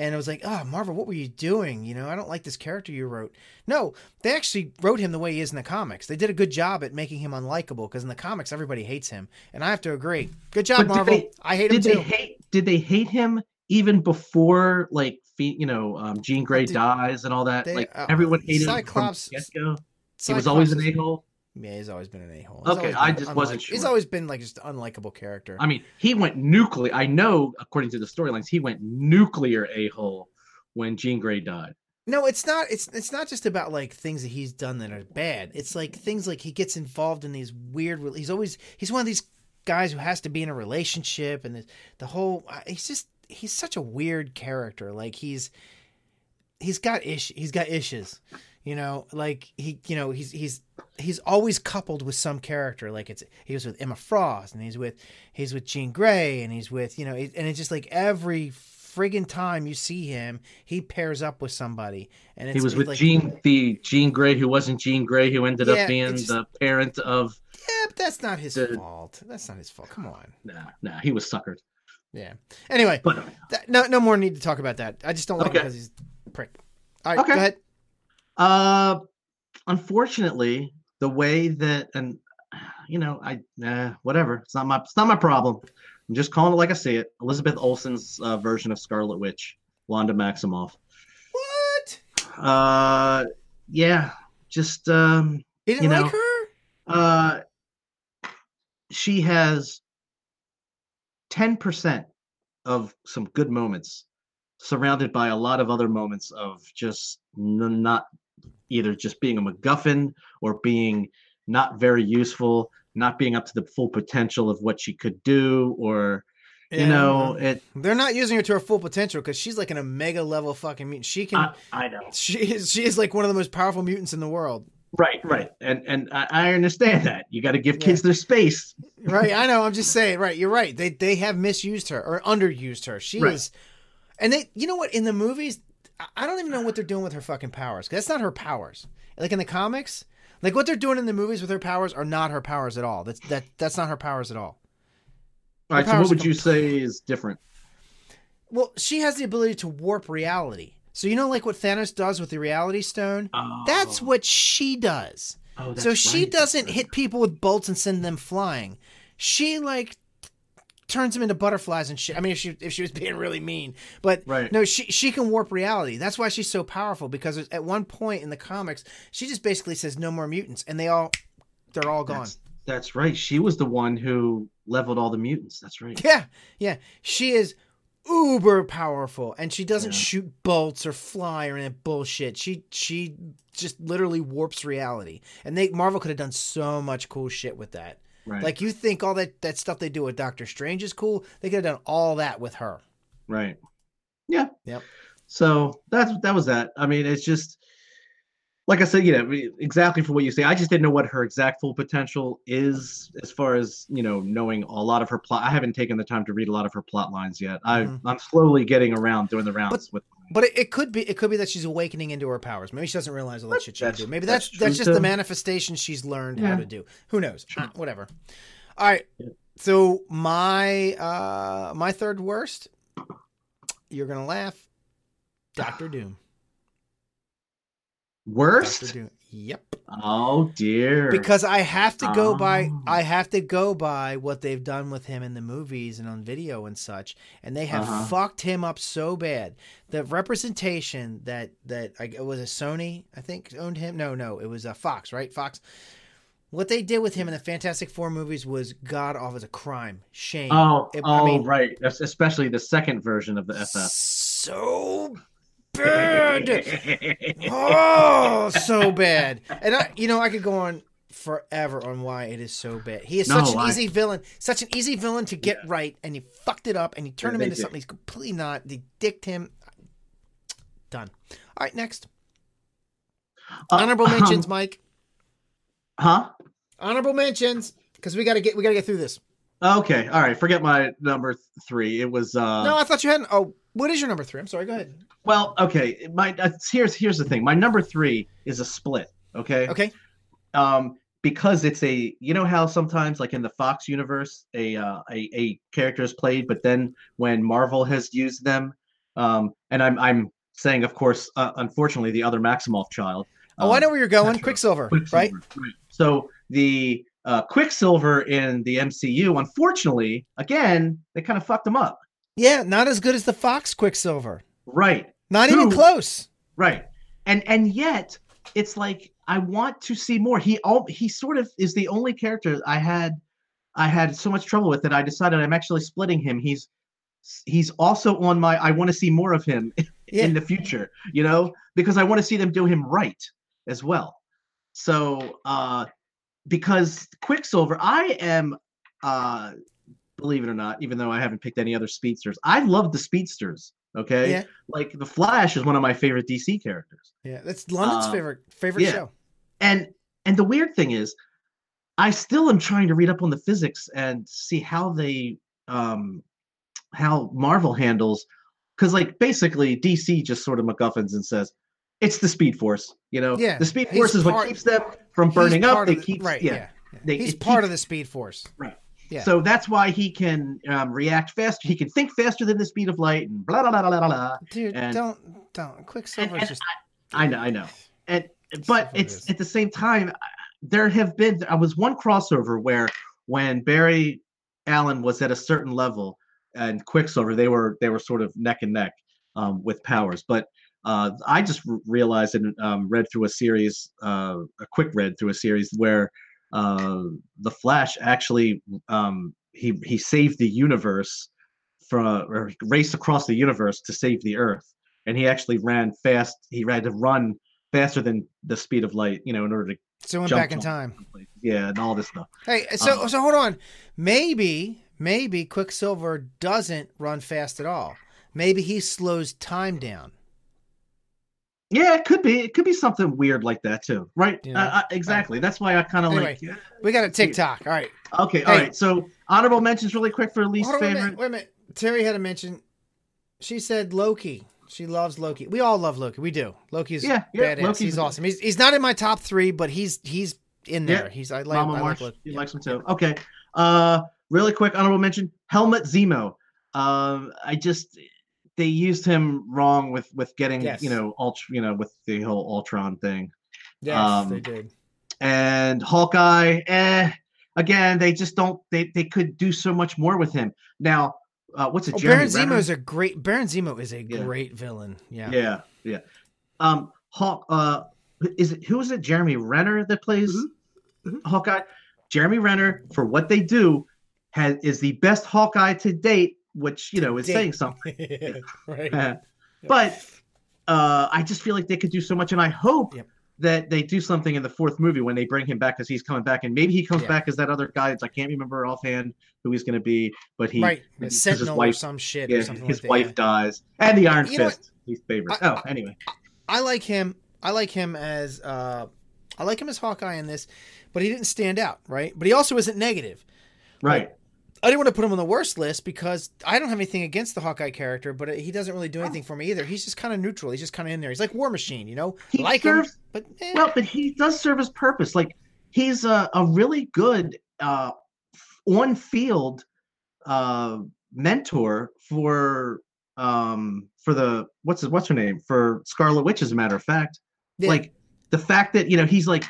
And it was like, oh, Marvel, what were you doing? You know, I don't like this character you wrote. No, they actually wrote him the way he is in the comics. They did a good job at making him unlikable because in the comics, everybody hates him. And I have to agree. Good job, But Marvel. they- I hate him Did too. they hate? Did they hate him even before like you know um, Jean Grey Did- dies and all that? they- like uh, everyone hated Cyclops- him from. He was always an a hole. Yeah, he's always been an a hole. Okay, I just wasn't sure. He's always been like just an unlikable character. I mean, he went nuclear. I know, according to the storylines, he went nuclear a hole when Jean Grey died. no, it's not. It's it's not just about like things that he's done that are bad. It's like things like he gets involved in these weird. He's always he's one of these guys who has to be in a relationship, and the, the whole. uh, He's just he's such a weird character. Like he's he's got ish. He's got issues. You know, like he, you know, he's he's he's always coupled with some character. Like it's he was with Emma Frost, and he's with he's with Jean Grey, and he's with you know, it, and it's just like every friggin' time you see him, he pairs up with somebody, and it's, He was with like, Jean, the Jean Grey who wasn't Jean Grey, who ended Yeah, up being just- the parent of. Yeah, but that's not his the- fault. That's not his fault. Come on. Nah, nah, he was suckered. Yeah. Anyway, But uh, that, no, no more need to talk about that. I just don't like him because he's a prick. All right, Okay. go ahead. Uh, unfortunately, the way that and you know, I nah, whatever. It's not my it's not my problem. I'm just calling it like I see it. Elizabeth Olsen's uh, version of Scarlet Witch, Wanda Maximoff. What? Uh, yeah, just um, You didn't You like know, her? uh, she has ten percent of some good moments, surrounded by a lot of other moments of just n- not either just being a MacGuffin or being not very useful, not being up to the full potential of what she could do, or you Yeah, know, it. they're not using her to her full potential because she's like an omega level fucking mutant. She can. I, I know. she is. She is like one of the most powerful mutants in the world. Right, right, and and I, understand that you got to give kids their space. (laughs) Right. I know. I'm just saying. Right. You're right. They they have misused her or underused her. She Right. is. And they, you know what? In the movies, I- don't even know what they're doing with her fucking powers. 'cause that's not her powers. Like in the comics, like what they're doing in the movies with her powers are not her powers at all. That's that that's not her powers at all. All right, so what would you say is different? Well, she has the ability to warp reality. So you know, like what Thanos does with the Reality Stone. Oh. That's what she does. Oh, so she right. doesn't hit people with bolts and send them flying. She like turns them into butterflies and shit. I mean, if she if she was (laughs) being really mean, but Right. no, she she can warp reality. That's why she's so powerful because at one point in the comics, she just basically says no more mutants, and they all they're all gone. That's, that's right. She was the one who leveled all the mutants. That's right. Yeah, yeah. She is uber powerful, and she doesn't Yeah. shoot bolts or fly or any bullshit. She she just literally warps reality, and they Marvel could have done so much cool shit with that. Right. Like you think all that that stuff they do with Doctor Strange is cool, they could have done all that with her. Right. Yeah. Yep. So that's that was that. I mean, it's just like I said, you know, exactly for what you say. I just didn't know what her exact full potential is as far as you know, knowing a lot of her plot. I haven't taken the time to read a lot of her plot lines yet. I Mhm. I'm slowly getting around doing the rounds with. But it, it could be it could be that she's awakening into her powers. Maybe she doesn't realize all that shit she can do. Maybe that's that's that's, just the manifestation she's learned how to do. Who knows? Sure. Uh, whatever. All right. Yeah. So my uh my third worst, you're gonna laugh. Doctor Doom. Worst? Yep. Oh dear. Because I have to go by Oh. I have to go by what they've done with him in the movies and on video and such, and they have Uh-huh. fucked him up so bad. The representation that that I, it was a Sony, I think owned him. No, no, it was a Fox, right? Fox. What they did with him in the Fantastic Four movies was god awful. Was a crime, shame. oh, It- oh I mean- right. Especially the second version of the FF. so bad. oh, so bad. And I, you know, I could go on forever on why it is so bad. He is No, such an I- easy villain, such an easy villain to get right, and he fucked it up, and he turned Yeah, him into did. something he's completely not. They dicked him. Done. All right, next Uh, honorable um, mentions, Mike. Huh? Honorable mentions, because we got to get we got to get through this. Okay. All right. Forget my number th- three. It was. uh no, I thought you hadn't. Oh, what is your number three? I'm sorry. Go ahead. Well, okay. My uh, here's here's the thing. My number three is a split. Okay. Okay. Um, because it's a you know how sometimes like in the Fox universe a uh, a a character is played, but then when Marvel has used them, um, and I'm I'm saying of course, uh, unfortunately, the other Maximoff child. Oh, I um, know where you're going. Quicksilver, Quicksilver, right? So the uh, Quicksilver in the MCU, unfortunately, again, they kind of fucked him up. Yeah, not as good as the Fox Quicksilver. Right. Not even close. Right. And and yet it's like I want to see more. He all he sort of is the only character I had I had so much trouble with that I decided I'm actually splitting him. He's he's also on my I want to see more of him (laughs) Yeah. in the future, you know, because I want to see them do him right as well. So uh because Quicksilver, I am uh believe it or not, even though I haven't picked any other speedsters, I love the speedsters. Okay. Yeah. Like the Flash is one of my favorite DC characters. Yeah, that's London's Uh, favorite favorite yeah. show. And and the weird thing is, I still am trying to read up on the physics and see how they um how Marvel handles because like basically DC just sort of MacGuffins and says it's the Speed Force, you know. Yeah, the Speed Force is what keeps them from burning up. They the- keep right. yeah. Yeah, yeah. They- he's part keeps- of the Speed Force. Right. Yeah. So that's why he can um, react faster. He can think faster than the speed of light, and blah blah blah blah blah. blah. Dude, And- don't don't. Quicksilver and is just I know, I know. And but what it's is. at the same time, there have been I was one crossover where when Barry Allen was at a certain level and Quicksilver, they were they were sort of neck and neck um, with powers. But uh, I just r- realized and um, read through a series, uh, a quick read through a series where uh, the Flash actually um, he he saved the universe from or raced across the universe to save the Earth, and he actually ran fast. He had to run faster than the speed of light, you know, in order to so went back in time. Yeah, and all this stuff. Hey, so Um, so hold on. Maybe maybe Quicksilver doesn't run fast at all. Maybe he slows time down. Yeah, it could be. It could be something weird like that too, right? You know? Uh, uh, exactly. That's why I kind of Anyway, like. yeah. We got a TikTok. All right. Okay, all Hey. right. So honorable mentions, really quick for least Hold on, wait a favorite. minute. Wait a minute. Terry had a mention. She said Loki. She loves Loki. We all love Loki. We do. Loki's Yeah, yeah, badass. Loki's- he's awesome. He's he's not in my top three, but he's he's in there. Yeah. He's I like Mama I like Marsh, Loki. he Yeah. likes him too. Okay. Uh, really quick honorable mention: Helmut Zemo. Um, I just they used him wrong with with getting Yes. you know ultra you know with the whole Ultron thing. Yes, Um, they did. and Hawkeye, eh, again, they just don't. They they could do so much more with him. Now, uh, what's it? Oh, Baron Renner? Zemo is a great. Baron Zemo is a Yeah. great villain. Yeah. Yeah, yeah. Um, Hawk. Uh, is it who is it? Jeremy Renner that plays Mm-hmm. Mm-hmm. Hawkeye. Jeremy Renner, for what they do, has is the best Hawkeye to date, which you know is saying something. (laughs) right. Uh, but uh, I just feel like they could do so much, and I hope Yep. that they do something in the fourth movie when they bring him back because he's coming back, and maybe he comes Yeah. back as that other guy. It's, I can't remember offhand who he's going to be, but he right. his Sentinel or wife- some shit yeah, or something his like wife that. dies, and the Iron You? Fist, his favorite. I- oh, anyway, I like him. I like him as uh, I like him as Hawkeye in this, but he didn't stand out, right? But he also isn't negative. right. I didn't want to put him on the worst list because I don't have anything against the Hawkeye character, but he doesn't really do anything for me either. He's just kind of neutral. He's just kind of in there. He's like War Machine, you know. He like serves- him, but eh. Well, but he does serve his purpose. Like he's a, a really good uh, on field uh, mentor for um, for the what's his, what's her name for Scarlet Witch. As a matter of fact, Yeah. like the fact that you know he's like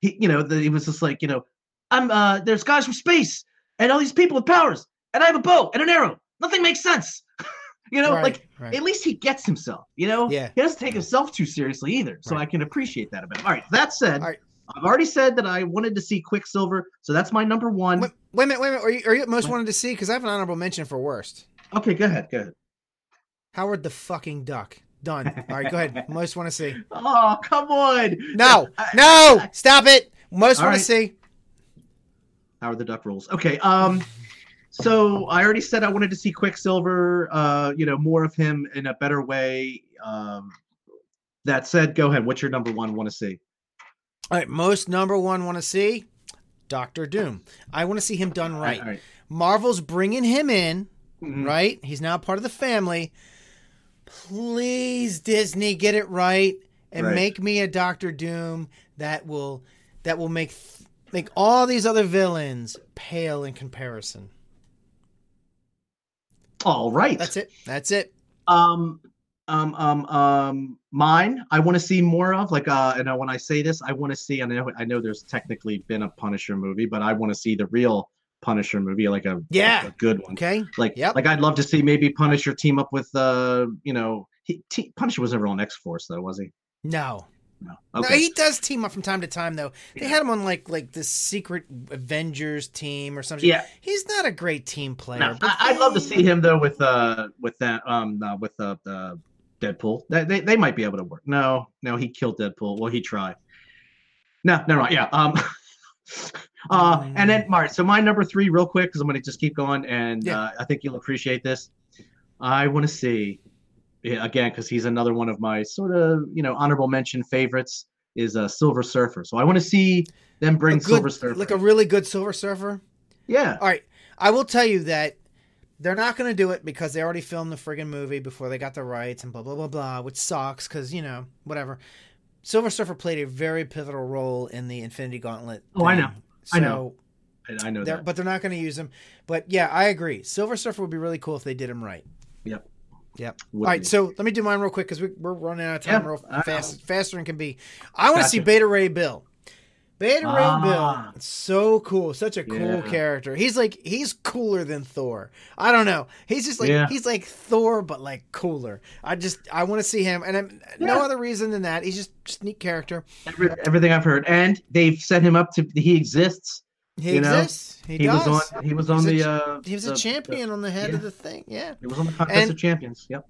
he you know that he was just like you know I'm uh there's guys from space and all these people with powers and I have a bow and an arrow. Nothing makes sense. (laughs) you know, Right, like right. at least he gets himself. You know, Yeah. he doesn't take himself too seriously either. So Right. I can appreciate that a bit. All right, that said. I've already said that I wanted to see Quicksilver, so that's my number one. wait, wait a minute, wait a minute. Are you, are you most wanted to see? Because I have an honorable mention for worst. Okay, go ahead, go ahead. Howard the fucking Duck. Done. All right, go ahead. (laughs) Most want to see. Oh, come on. No, no, stop it. Most want right. to see. Howard the Duck rules. Okay. Um. So I already said I wanted to see Quicksilver. Uh, you know, more of him in a better way. Um. That said, go ahead. What's your number one? Want to see? All right, most number one want to see Doctor Doom. I want to see him done right. All right. Marvel's bringing him in, Mhm. right? He's now part of the family. Please, Disney, get it right and Right. make me a Doctor Doom that will that will make make all these other villains pale in comparison. All right. That's it. That's it. um um um um mine i want to see more of like uh and uh, when i say this i want to see and i know i know there's technically been a punisher movie but i want to see the real punisher movie like a Yeah. a good one Okay. like yeah, like i'd love to see maybe punisher team up with uh you know he, T- punisher was never on x-force though was he No. No No, he does team up from time to time though. They Yeah. had him on like like the secret Avengers team or something. yeah He's not a great team player. no, but I, i'd love to see him though with uh with that um uh, with uh, the deadpool they, they, they might be able to work no no he killed deadpool well he tried no never mind yeah um (laughs) uh and then Mart, so my number three real quick because i'm gonna just keep going and Yeah. uh, i think you'll appreciate this i want to see again because he's another one of my sort of you know honorable mention favorites is a uh, silver surfer so i want to see them bring good- silver surfer like a really good Silver Surfer. yeah All right, I will tell you that they're not going to do it because they already filmed the friggin' movie before they got the rights and blah blah blah blah, which sucks because you know whatever. Silver Surfer played a very pivotal role in the Infinity Gauntlet. Oh, I thing. know. I know. So I, I know they're, that but they're not going to use him. But yeah, I agree. Silver Surfer would be really cool if they did him right. Yep. Yep. All right, so let me do mine real quick because we, we're running out of time Yeah, real fast, faster than can be. I want to see Beta Ray Bill. Beta Ray Ah. Bill, it's so cool, such a cool Yeah. character. He's like he's cooler than Thor. I don't know. He's just like Yeah. he's like Thor, but like cooler. I just I want to see him, and I'm, no other reason than that. He's just just neat character. Every, everything i've heard and they've set him up to he exists He You know, exists. he, he does. was on he was on He's the a- uh he was the- a champion on the head yeah. of the thing. Yeah. It was on the contest And- of champions. Yep.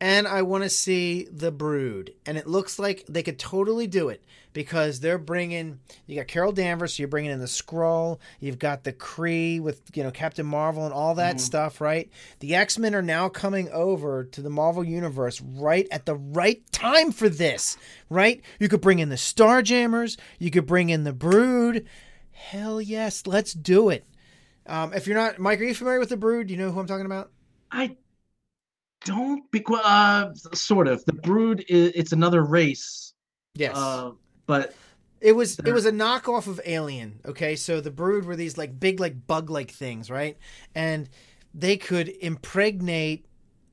and I want to see the Brood, and it looks like they could totally do it because they're bringing. You got Carol Danvers, so you're bringing in the Skrull. You've got the Kree with you know Captain Marvel and all that Mhm. stuff, right? The X Men are now coming over to the Marvel universe right at the right time for this, right? You could bring in the Starjammers, you could bring in the Brood. Hell yes, let's do it. Um, if you're not, Mike, are you familiar with the Brood? Do you know who I'm talking about? I don't because uh, sort of the brood. Is, it's another race. Yes. Uh, but It was it was a knockoff of Alien. Okay, so the Brood were these like big like bug like things, right? And they could impregnate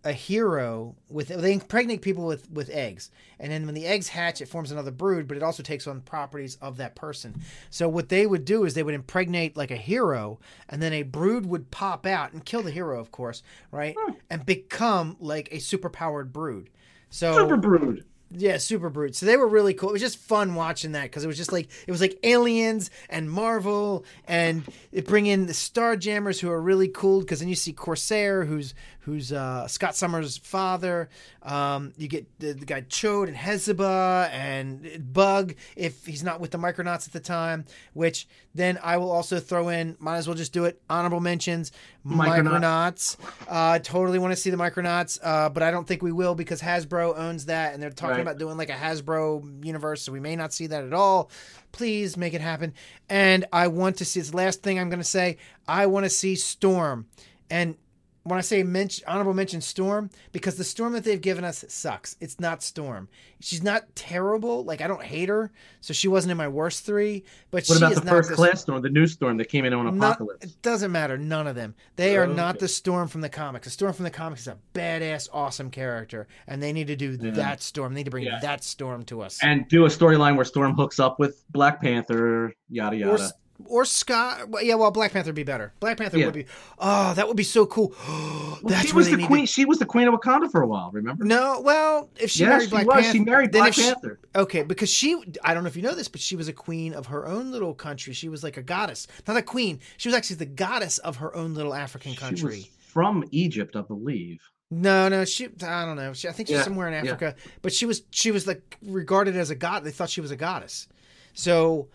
a hero with they impregnate people with with eggs. And then when the eggs hatch it forms another brood but it also takes on properties of that person. So what they would do is they would impregnate like a hero and then a brood would pop out and kill the hero of course right? And become like a superpowered brood. So Super Brood. Yeah, super brute. So they were really cool. It was just fun watching that because it was just like it was like aliens and Marvel, and it bring in the Starjammers who are really cool because then you see Corsair, who's who's uh, Scott Summers' father. Um, you get the, the guy Ch'od and Hepzibah and Bug if he's not with the Micronauts at the time. Which then I will also throw in. Might as well just do it. Honorable mentions. Micronaut. Micronauts. Uh, totally want to see the Micronauts, uh, but I don't think we will because Hasbro owns that, and they're talking Right. about doing like a Hasbro universe, so we may not see that at all. Please make it happen. And I want to see. The last thing I'm going to say. I want to see Storm, and when I say mention, honorable mention Storm, because the Storm that they've given us sucks. It's not Storm. She's not terrible. Like I don't hate her, so she wasn't in my worst three. But What she about is the not first class storm, the new storm that came in on not- Apocalypse? it doesn't matter. None of them. They are not Okay. the Storm from the comics. The Storm from the comics is a badass, awesome character, and they need to do Yeah. that Storm. They need to bring Yeah. that Storm to us. and do a storyline where Storm hooks up with Black Panther, yada yada. S- or Scott. well, Yeah, well, Black Panther would be better. Black Panther Yeah. would be. Oh, that would be so cool. (gasps) Well, That's she was the queen. To... She was the queen of Wakanda for a while. Remember? No, well, if she married she Black was. Panther, She married Black if she- Panther. Okay, because she, I don't know if you know this, but she was a queen of her own little country. She was like a goddess, not a queen. She was actually the goddess of her own little African She country. was from Egypt, I believe. No, no, she. I don't know. She, I think she's Yeah, somewhere in yeah. Africa, but she was she was like regarded as a god. They thought she was a goddess. So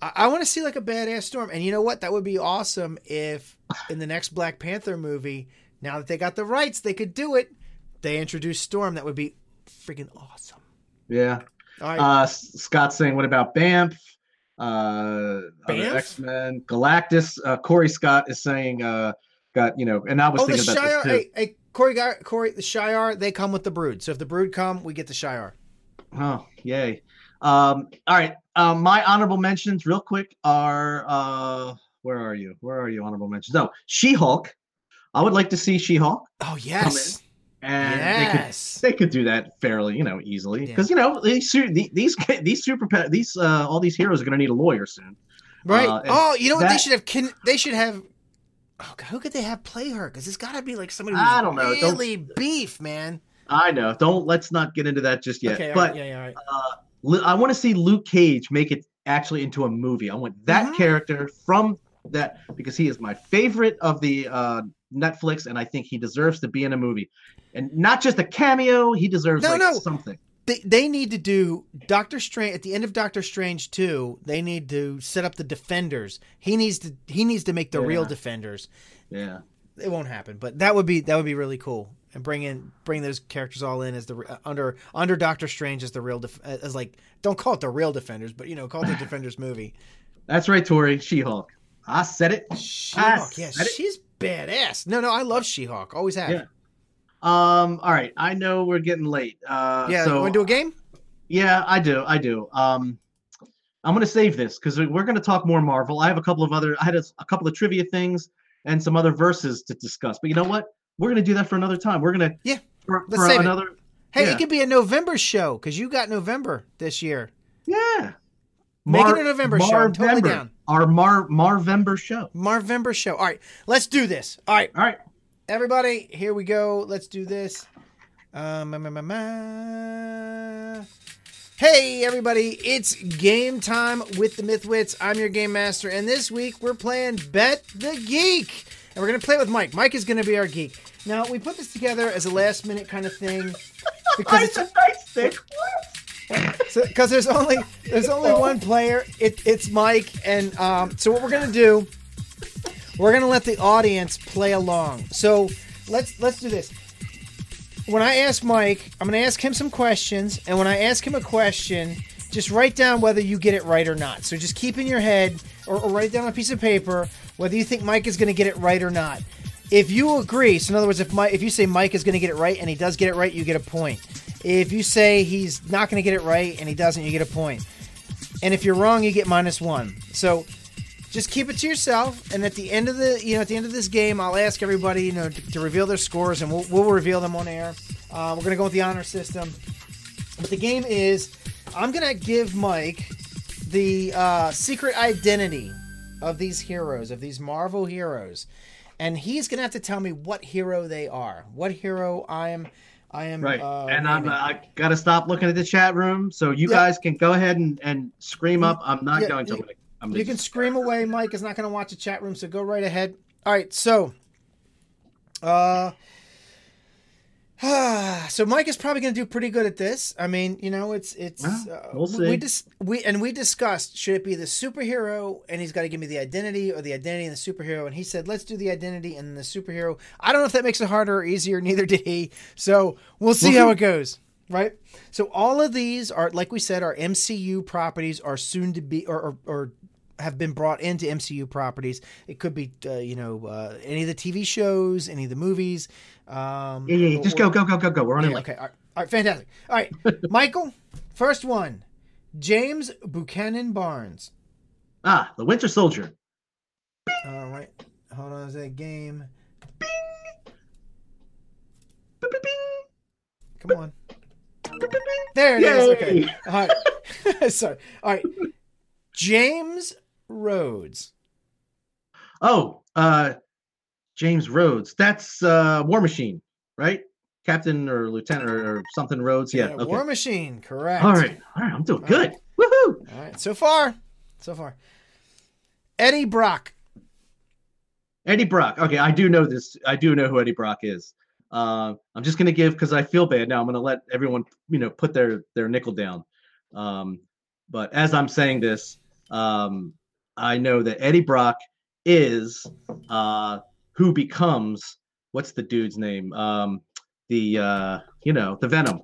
I, I want to see like a badass storm. And you know what? That would be awesome if in the next Black Panther movie, now that they got the rights, they could do it. They introduce Storm. That would be freaking awesome. Yeah. All right. Uh, Scott's saying, what about Bamf? Uh? X Men, Galactus. Uh, Corey Scott is saying, uh, got you know, and I was oh, the thinking about Shi'ar. this too. Hey, hey, Corey, Corey, the Shi'ar. They come with the Brood. So if the Brood come, we get the Shi'ar. Oh, yay. Um, all right. Um, my honorable mentions, real quick, are uh, where are you? Where are you? Honorable mentions. Oh, She Hulk. I would like to see She Hulk, Oh yes, and they could yes. they could do that fairly, you know, easily Yeah. because you know these these these super these uh all these heroes are going to need a lawyer soon. Right. Uh, oh, you know what? They should have. Kin- they should have. Oh God, who could they have play her? Because it's got to be like somebody who's I don't know, don't- really beef, man. I know. Don't let's not get into that just yet. okay, but right, yeah, yeah, all right. uh, I want to see Luke Cage make it actually into a movie. I want that Mhm. character from that because he is my favorite of the uh, Netflix, and I think he deserves to be in a movie, and not just a cameo. He deserves No, like no. something. They, they need to do Doctor Strange at the end of Doctor Strange two. They need to set up the Defenders. He needs to he needs to make the real Defenders. Yeah. It won't happen, but that would be that would be really cool. And bring in bring those characters all in as the uh, under under Doctor Strange as the real def- as like don't call it the real Defenders, but you know call it the (laughs) Defenders movie. That's right, Tori. She Hulk. I said it. She-Hulk, yeah, said it. she's badass. No, no, I love She-Hulk. Always have. Yeah. Um. All right. I know we're getting late. Uh. Yeah, So you want to do a game? Yeah, I do. I do. Um, I'm going to save this because we're going to talk more Marvel. I have a couple of other. I had a, a couple of trivia things and some other verses to discuss. But you know what? We're going to do that for another time. We're going to Yeah, for, let's for save it. Hey, Yeah. it could be a November show because you got November this year. Yeah. Make it a November show. I'm totally down. Our Mar Marvember show. Marvember show. All right, let's do this. All right, All right. everybody, here we go. Let's do this. Um, ma, ma, ma, ma. Hey, everybody, it's game time with the Mythwits. I'm your game master, and this week we're playing Bet the Geek. And we're to play it with Mike. Mike is to be our geek. Now, we put this together as a last minute kind of thing because (laughs) it's a nice thing. because there's only there's only one player. It, it's Mike, and um, so what we're gonna do, we're gonna let the audience play along. So let's let's do this. When I ask Mike, I'm gonna ask him some questions, and when I ask him a question, just write down whether you get it right or not. So just keep in your head, or, or write down on a piece of paper whether you think Mike is gonna get it right or not. If you agree, so in other words, if Mike, if you say Mike is going to get it right and he does get it right, you get a point. If you say he's not going to get it right and he doesn't, you get a point. And if you're wrong, you get minus one. So just keep it to yourself. And at the end of the you know at the end of this game, I'll ask everybody you know to, to reveal their scores, and we'll, we'll reveal them on air. Uh, we're gonna go with the honor system. But the game is, I'm gonna give Mike the uh, secret identity of these heroes, of these Marvel heroes, and he's gonna have to tell me what hero they are, what hero I am. I am Right. Uh, and I'm naming. I gotta stop looking at the chat room. So you Yeah. guys can go ahead and, and scream up. I'm not Yeah, going to. you- I'm gonna, I'm gonna can scream away. Mike is not going to watch the chat room, so go right ahead. All right, so, uh, (sighs) so Mike is probably going to do pretty good at this. I mean, you know, it's it's Well, uh, we see. dis- we and we discussed should it be the superhero and he's got to give me the identity or the identity and the superhero, and he said let's do the identity and the superhero. I don't know if that makes it harder or easier. (laughs) Neither did he. So we'll see how it goes. Right. So all of these are, like we said, our MCU properties are soon to be or or, or have been brought into MCU properties. It could be, uh, you know, uh, any of the TV shows, any of the movies. Um, Yeah, yeah, yeah. Just or- go, go, go, go, go. We're running yeah, late. okay. All right. all right. Fantastic. All right. (laughs) Michael, first one. James Buchanan Barnes. Ah, the Winter Soldier. All right. Hold on. Is that game? Bing, bing, Come on. There it bing. is. Okay. All right. (laughs) Sorry. All right. James Rhodes. Oh, uh, James Rhodes. That's uh, War Machine, right? Captain or Lieutenant or, something Rhodes. Yeah. okay. War Machine. Correct. All right. All right. I'm doing All good. Woohoo! All right. So far. So far. Eddie Brock. Eddie Brock. Okay, I do know this. I do know who Eddie Brock is. Uh, I'm just gonna give because I feel bad now. I'm gonna let everyone, you know, put their their nickel down. Um, but as I'm saying this, um, I know that Eddie Brock is uh, who becomes what's the dude's name? Um, the uh, you know the Venom.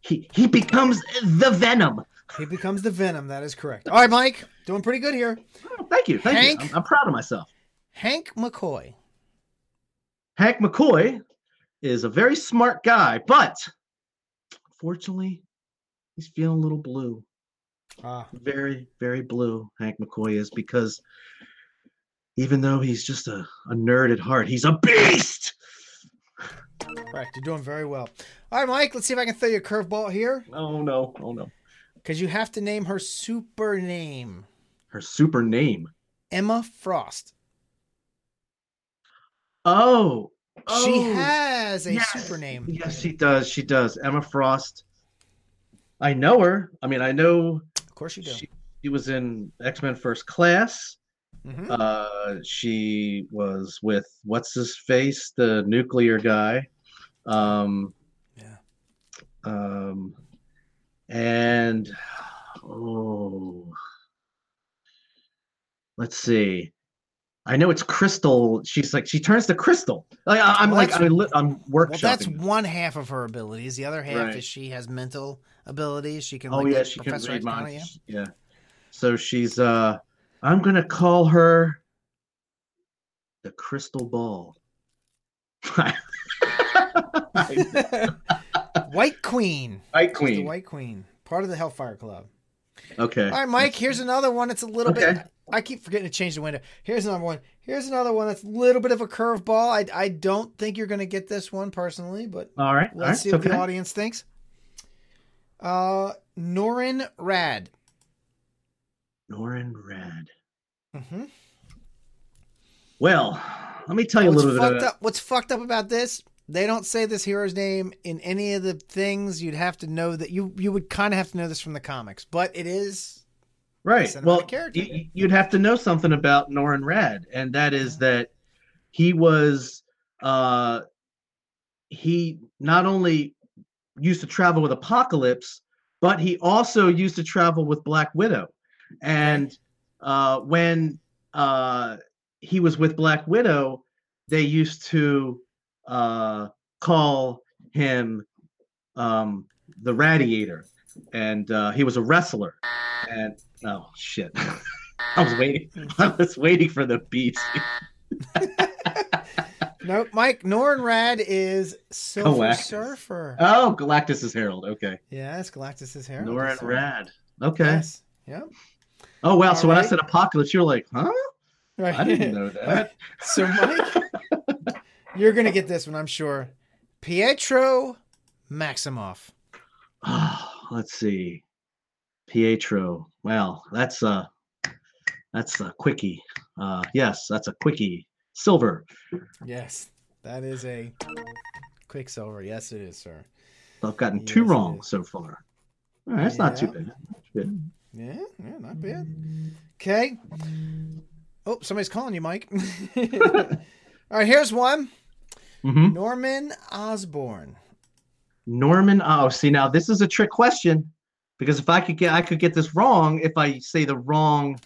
He he becomes the Venom. He becomes the Venom. That is correct. All right, Mike. Doing pretty good here. Oh, thank you, thank Hank? you. I'm, I'm proud of myself. Hank McCoy. Hank McCoy is a very smart guy, but unfortunately, he's feeling a little blue. Ah, Very, very blue, Hank McCoy is because even though he's just a, a nerd at heart, he's a beast. correct. You're doing very well. All right, Mike. Let's see if I can throw you a curveball here Oh no, oh no. because you have to name her super name. Her super name. Emma Frost. Oh, She oh, has a yes. super name. Yes, she does. She does. Emma Frost. I know her. I mean, I know course you do. she, she was in X Men First Class. Mhm. Uh, she was with what's his face, the nuclear guy. Um, Yeah. Um, and oh, let's see. I know it's Crystal. She's like she turns to Crystal. Like I, I'm Well, like I'm, li- I'm Well, that's workshopping. one half of her abilities. The other half Right. is she has mental abilities. She can. oh like, yeah, she can read minds. Yeah. So she's uh, I'm gonna call her the Crystal Ball. (laughs) White Queen. White Queen. The White Queen. Part of the Hellfire Club. Okay. All right, Mike. Here's another one. It's a little Okay. bit. I keep forgetting to change the window. Here's another one. Here's another one that's a little bit of a curveball. I, I don't think you're going to get this one personally, but All right. Let's right. see what okay. the audience thinks. Uh, Norrin Radd. Norrin Radd. Mm-hmm. Well, let me tell you a What's little bit. fucked About, up? What's fucked up about this? They don't say this hero's name in any of the things. You'd have to know that you you would kind of have to know this from the comics, but it is right. Well, character. you, you'd have to know something about Norrin Radd, and that is that he was uh he not only used to travel with Apocalypse, but he also used to travel with Black Widow. And uh when uh he was with Black Widow, they used to uh call him um the Radiator. And uh he was a wrestler. And oh shit. (laughs) I was waiting. (laughs) I was waiting for the beat. (laughs) Nope, Mike Norrin Radd is Silver Galactus. Surfer. Oh, Galactus is Herald. Okay. yeah, it's Galactus's hair. Norrin Radd. Okay. Yes. Yeah. Oh wow! So when I said apocalypse, you're like, huh? Right. I didn't know (laughs) that. so, Mike, you're gonna get this one, I'm sure. Pietro Maximoff. (sighs) Let's see. Pietro. Well, that's a that's a quickie. Uh, yes, that's a quickie. Silver. Yes, that is a Quicksilver. Yes, it is, sir. I've gotten two Yes, it wrong so far. All right, that's not too Yeah. bad. Not too bad. Yeah, yeah, not bad. Okay. Oh, somebody's calling you, Mike. (laughs) All right, here's one. Mhm. Norman Osborn. Norman. Oh, see now this is a trick question because if I could get, I could get this wrong if I say the wrong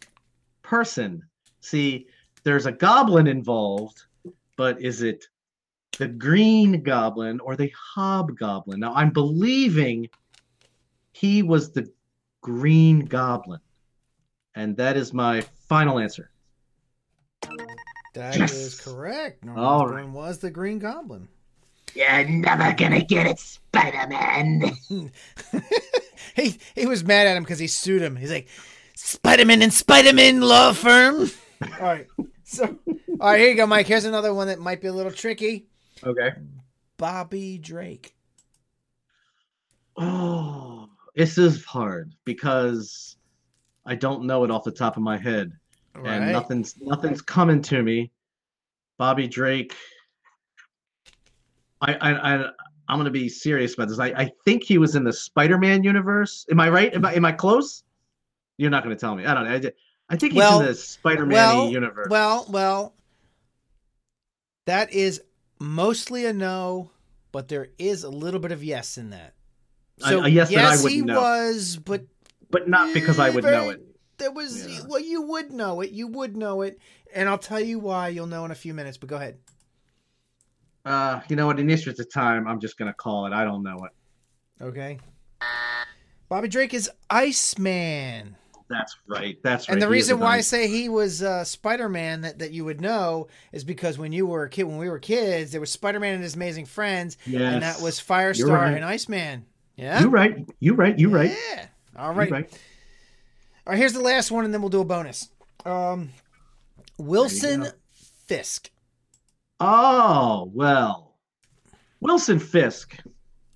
person. See, there's a goblin involved, but is it the Green Goblin or the Hobgoblin? Now I'm believing he was the Green Goblin, and that is my final answer. That is Yes. correct. Norman All Osborn was the Green Goblin. You're never gonna get it, Spider-Man. (laughs) he he was mad at him because he sued him. He's like, Spiderman and Spiderman law firm. all right. (laughs) So all right, here you go, Mike. Here's another one that might be a little tricky. Okay. Bobby Drake. Oh, this is hard because I don't know it off the top of my head, and Right. nothing's nothing's coming to me. Bobby Drake. I I, I I'm gonna be serious about this. I, I think he was in the Spider-Man universe. Am I right? Am I am I close? You're not gonna tell me. I don't know. I, I think he's Well- in the Spider-Man well, universe. Well, well, that is mostly a no, but there is a little bit of yes in that. So a yes that I he know. was, but but not because I would know it. there was Yeah. well, you would know it. You would know it, and I'll tell you why. You'll know in a few minutes. But go ahead. Uh, you know what? In the interest of time, I'm just gonna call it. I don't know it. Okay. Bobby Drake is Iceman. That's right. That's right. And the He reason why I say he was uh, Spider Man that, that you would know is because when you were a kid, when we were kids, there was Spider Man and his amazing friends, and that was Firestar right. and Iceman. Yeah. You right. You're right. You're right. Yeah. All right. right. All right. Here's the last one, and then we'll do a bonus. Um, Wilson. Fisk. Oh well, Wilson Fisk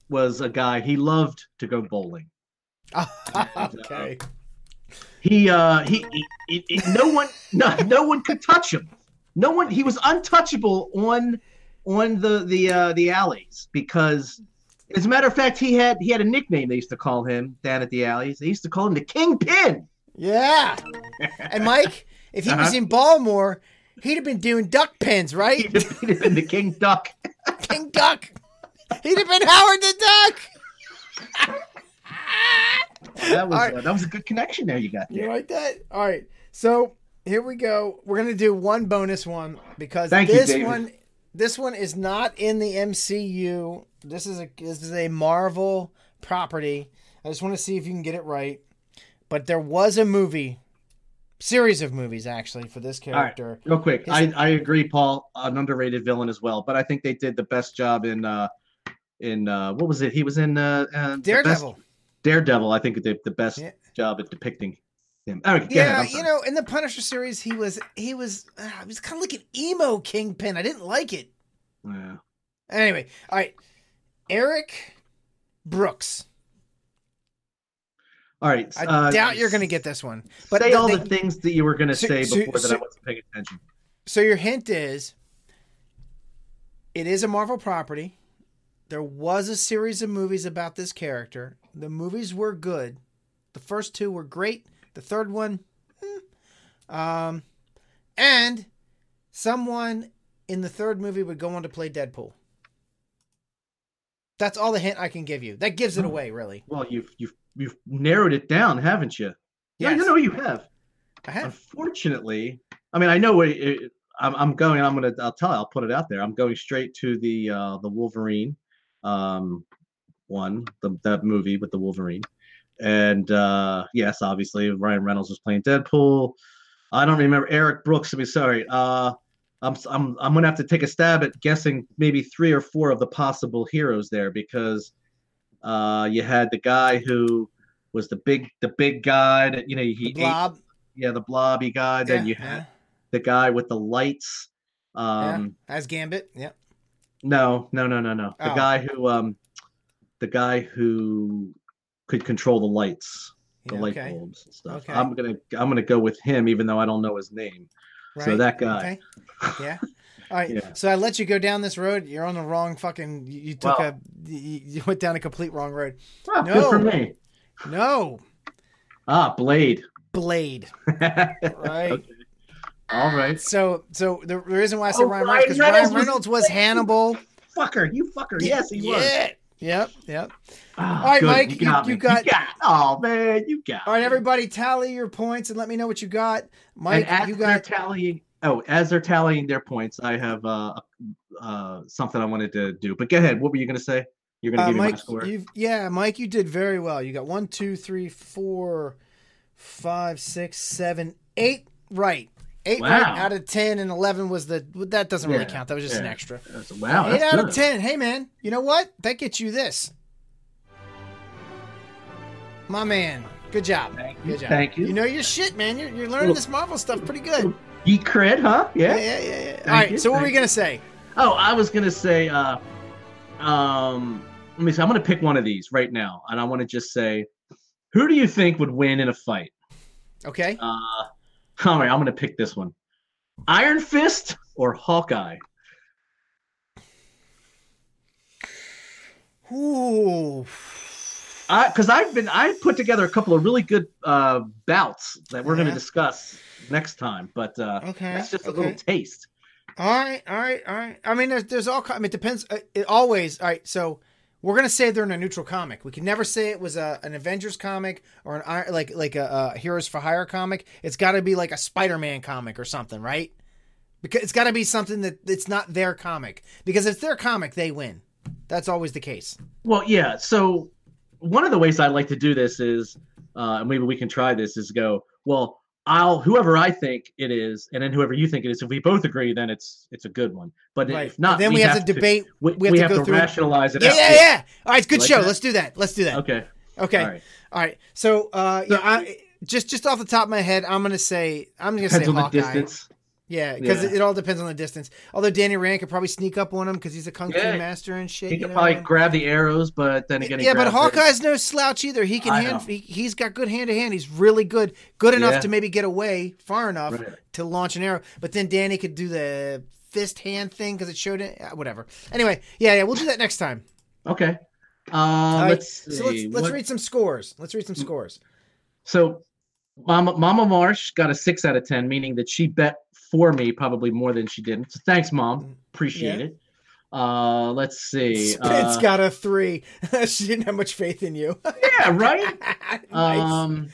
was a guy. He loved to go bowling. (laughs) okay. He uh he, he, he- he- no one no no one could touch him. No one. He was untouchable on on the the uh, the alleys because. As a matter of fact, he had he had a nickname they used to call him down at the alleys. They used to call him the Kingpin. Yeah. And Mike, if he was Uh-huh. in Baltimore, he'd have been doing duckpins, right? He'd have been the King Duck. King Duck. He'd have been Howard the Duck. (laughs) That was right. uh, that was a good connection there you got there. You like that? All right. So here we go. We're gonna do one bonus one because Thank this David. one, this one is not in the MCU. This is a this is a Marvel property. I just want to see if you can get it right. But there was a movie, series of movies actually for this right. character. Real quick, His- I, I agree, Paul. An underrated villain as well, but I think they did the best job in uh in uh what was it? He was in uh, uh Daredevil. Daredevil. I think did the best Yeah. job at depicting him. Right, ahead, Yeah, you know, in the Punisher series, he was he was uh, he was kind of like an emo kingpin. I didn't like it. Yeah. Anyway, all right, Eric Brooks. All right. I uh, doubt you're going to get this one. But say the- all they- the things that you were going to So- say so- before that so- I wasn't paying attention. So your hint is it is a Marvel property. There was a series of movies about this character. The movies were good. The first two were great. The third one, hmm. um, and someone in the third movie would go on to play Deadpool. That's all the hint I can give you. That gives it Oh. away, really. Well, you've you've you've narrowed it down, haven't you? Yeah, Yes. you know you have. I have. Unfortunately, I mean, I know where it, I'm, I'm going. I'm gonna. I'll tell. I'll put it out there. I'm going straight to the uh, the Wolverine, um, one the that movie with the Wolverine, and uh, yes, obviously Ryan Reynolds was playing Deadpool. I don't remember Eric Brooks. To be sorry. Uh, I'm I'm I'm gonna have to take a stab at guessing maybe three or four of the possible heroes there because uh, you had the guy who was the big the big guy that you know he The ate yeah, the blobby guy. Then you had the guy with the lights. yeah. Um, as Gambit. Yep. No, no, no, no, no. The Oh. guy who, um, the guy who could control the lights, the Yeah, light bulbs and stuff. Okay. I'm gonna, I'm gonna go with him, even though I don't know his name. So that guy. Okay. Yeah. (laughs) All right. Yeah. So I let you go down this road. You're on the wrong fucking. You, took a. You, went down a complete wrong road. Ah, No. Good for me. No. Ah, Blade. Blade. (laughs) right. Right. All right. So so the, the reason why I said Oh, Ryan Ryan Reynolds because Reynolds Ryan was Reynolds was Hannibal. Fucker, you fucker. Yes, he was. Yeah. Yep. Yep. Ah, All right, good. Mike, You got you- you me. got- Oh man, you got. All right, everybody, tally your points and let me know what you got. Mike, and as you they're got tallying. Oh, as they're tallying their points, I have uh, uh, something I wanted to do. But go ahead. What were you going to say? You're going to uh, give me my score. You've yeah, Mike, you did very well. You got one, two, three, four, five, six, seven, eight right. Eight Wow. out of ten, and eleven was the that doesn't really Yeah, count. That was just an extra. That's- wow, Eight out good. of ten. Hey man, you know what? That gets you this. My man, good job. Thank you. Good job. Thank you. You know your shit, man. You're, you're learning Little- this Marvel stuff pretty good. Geek cred, huh? Yeah, Yeah. yeah, yeah. yeah. All right. you, So what were we gonna say? Oh, I was to say. Uh, um, let me see. I'm to pick one of these right now, and I want to just say, who do you think would win in a fight? Okay. Uh, all right, I'm going to pick this one: Iron Fist or Hawkeye. Ooh. because I've been I put together a couple of really good uh, bouts that we're going to discuss next time, but uh, Okay. that's just a okay. little taste. All right, all right, all right. I mean, there's, there's all. I mean, it depends. uh, It always. All right, so we're gonna say they're in a neutral comic. We can never say it was a an Avengers comic or an like like a, a Heroes for Hire comic. It's got to be like a Spider-Man comic or something, right? Because it's got to be something that it's not their comic. Because if it's their comic, they win. That's always the case. Well, yeah. So one of the ways I like to do this is, uh, and maybe we can try this, is go well. I'll whoever I think it is, and then whoever you think it is. If we both agree, then it's it's a good one. But Right. if not, then we, have, to debate. We, we have we to have go to through it. rationalize it. Yeah, yeah, yeah. All right, good Like show. that? Let's do that. Let's do that. Okay. Okay. All right. All right. So, uh, So- yeah, I, just just off the top of my head, I'm gonna say I'm gonna say Hawkeye. Distance. Yeah, because Yeah. it, it all depends on the distance. Although Danny Rand could probably sneak up on him because he's a kung fu Yeah. master and shit. He you can know? probably grab the arrows, but then again, he yeah, but grabs it. Hawkeye's no slouch either. He can I hand. know. He, he's got good hand to hand. He's really good, good enough Yeah. to maybe get away far enough Right. to launch an arrow. But then Danny could do the fist hand thing because it showed it. uh, Whatever. Anyway, yeah, yeah, we'll do that next time. Okay. Uh, All right, let's see. so let's let's What- read some scores. Let's read some scores. So, Mama, Mama Marsh got a six out of ten, meaning that she bet for me probably more than she did. So thanks, Mom. Appreciate Yeah. it. Uh, let's see. Spence Uh, got a three. (laughs) she didn't have much faith in you. (laughs) yeah, right. (laughs) nice. Um,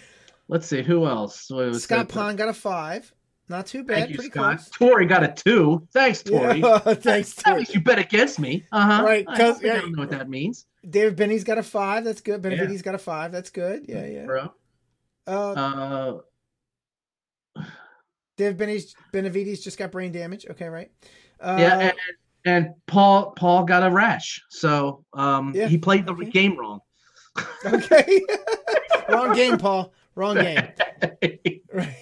let's see who else. Scott? Pond got a five. Not too bad. Thank you, Pretty Scott. close. Tori got a two. Thanks, Tori. Yeah, thanks, Tori. you bet against me. Uh huh. Right, I 'cause- don't, I yeah. don't know what that means, David Benny's got a five. That's good. Yeah. Benavides got a five. That's good. Yeah, yeah. bro. Uh, Uh, Benny's Benavides just got brain damage. Okay, right. Uh, yeah, and, and Paul Paul got a rash, so um, Yeah, he played the okay. game wrong. okay. (laughs) Wrong game, Paul. Wrong game. Right.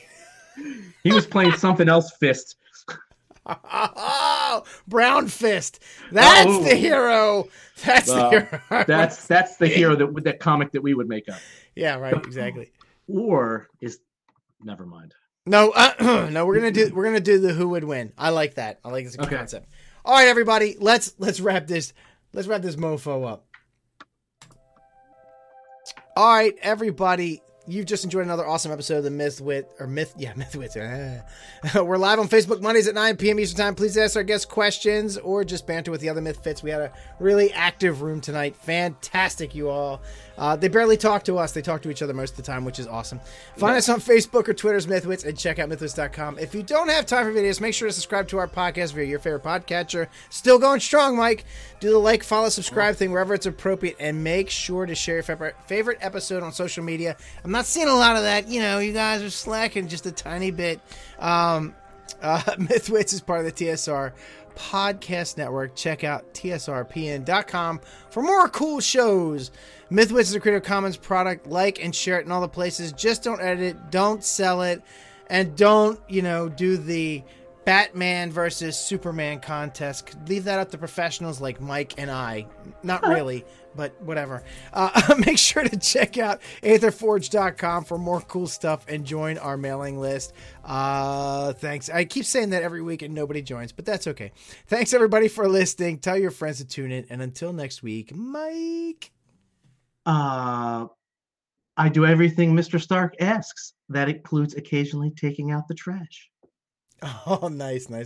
he was playing something else fist. Oh, (laughs) Brown Fist. That's Oh. the hero. That's Well, the hero. That's that's the hero that that comic that we would make up. yeah, right. Exactly. Or is never mind. No, uh, (clears throat) no, we're gonna do we're gonna do the who would win. I like that. I like this Okay. concept. All right, everybody, let's let's wrap this let's wrap this mofo up. All right, everybody, you've just enjoyed another awesome episode of the Myth Wit or Myth, yeah, (laughs) Myth Wits. uh, (laughs) we're live on Facebook Mondays at 9 p.m. Eastern Time. Please ask our guests questions or just banter with the other Myth Fits. We had a really active room tonight. Fantastic, you all. Uh, they barely talk to us; they talk to each other most of the time, which is awesome. Find us on Facebook or Twitter's Mythwits and check out mythwits.com. If you don't have time for videos, make sure to subscribe to our podcast via your favorite podcatcher. Still going strong, Mike. Do the like, follow, subscribe thing wherever it's appropriate, and make sure to share your favorite favorite episode on social media. I'm not seeing a lot of that. You know, you guys are slacking just a tiny bit. Um, uh, (laughs) Mythwits is part of the TSR podcast network. Check out tsrpn.com for more cool shows. Mythwits is a Creative Commons product. Like and share it in all the places. Just don't edit it. Don't sell it. and don't you know do the Batman versus Superman contest. Leave that up to professionals like Mike and I. Not really, but whatever. Uh, (laughs) make sure to check out aetherforge.com for more cool stuff and join our mailing list. Uh, thanks. I keep saying that every week and nobody joins, but that's okay. Thanks everybody for listening. Tell your friends to tune in. And until next week, Mike. Uh, I do everything Mr. Stark asks. That includes occasionally taking out the trash. (laughs) Oh, nice, nice.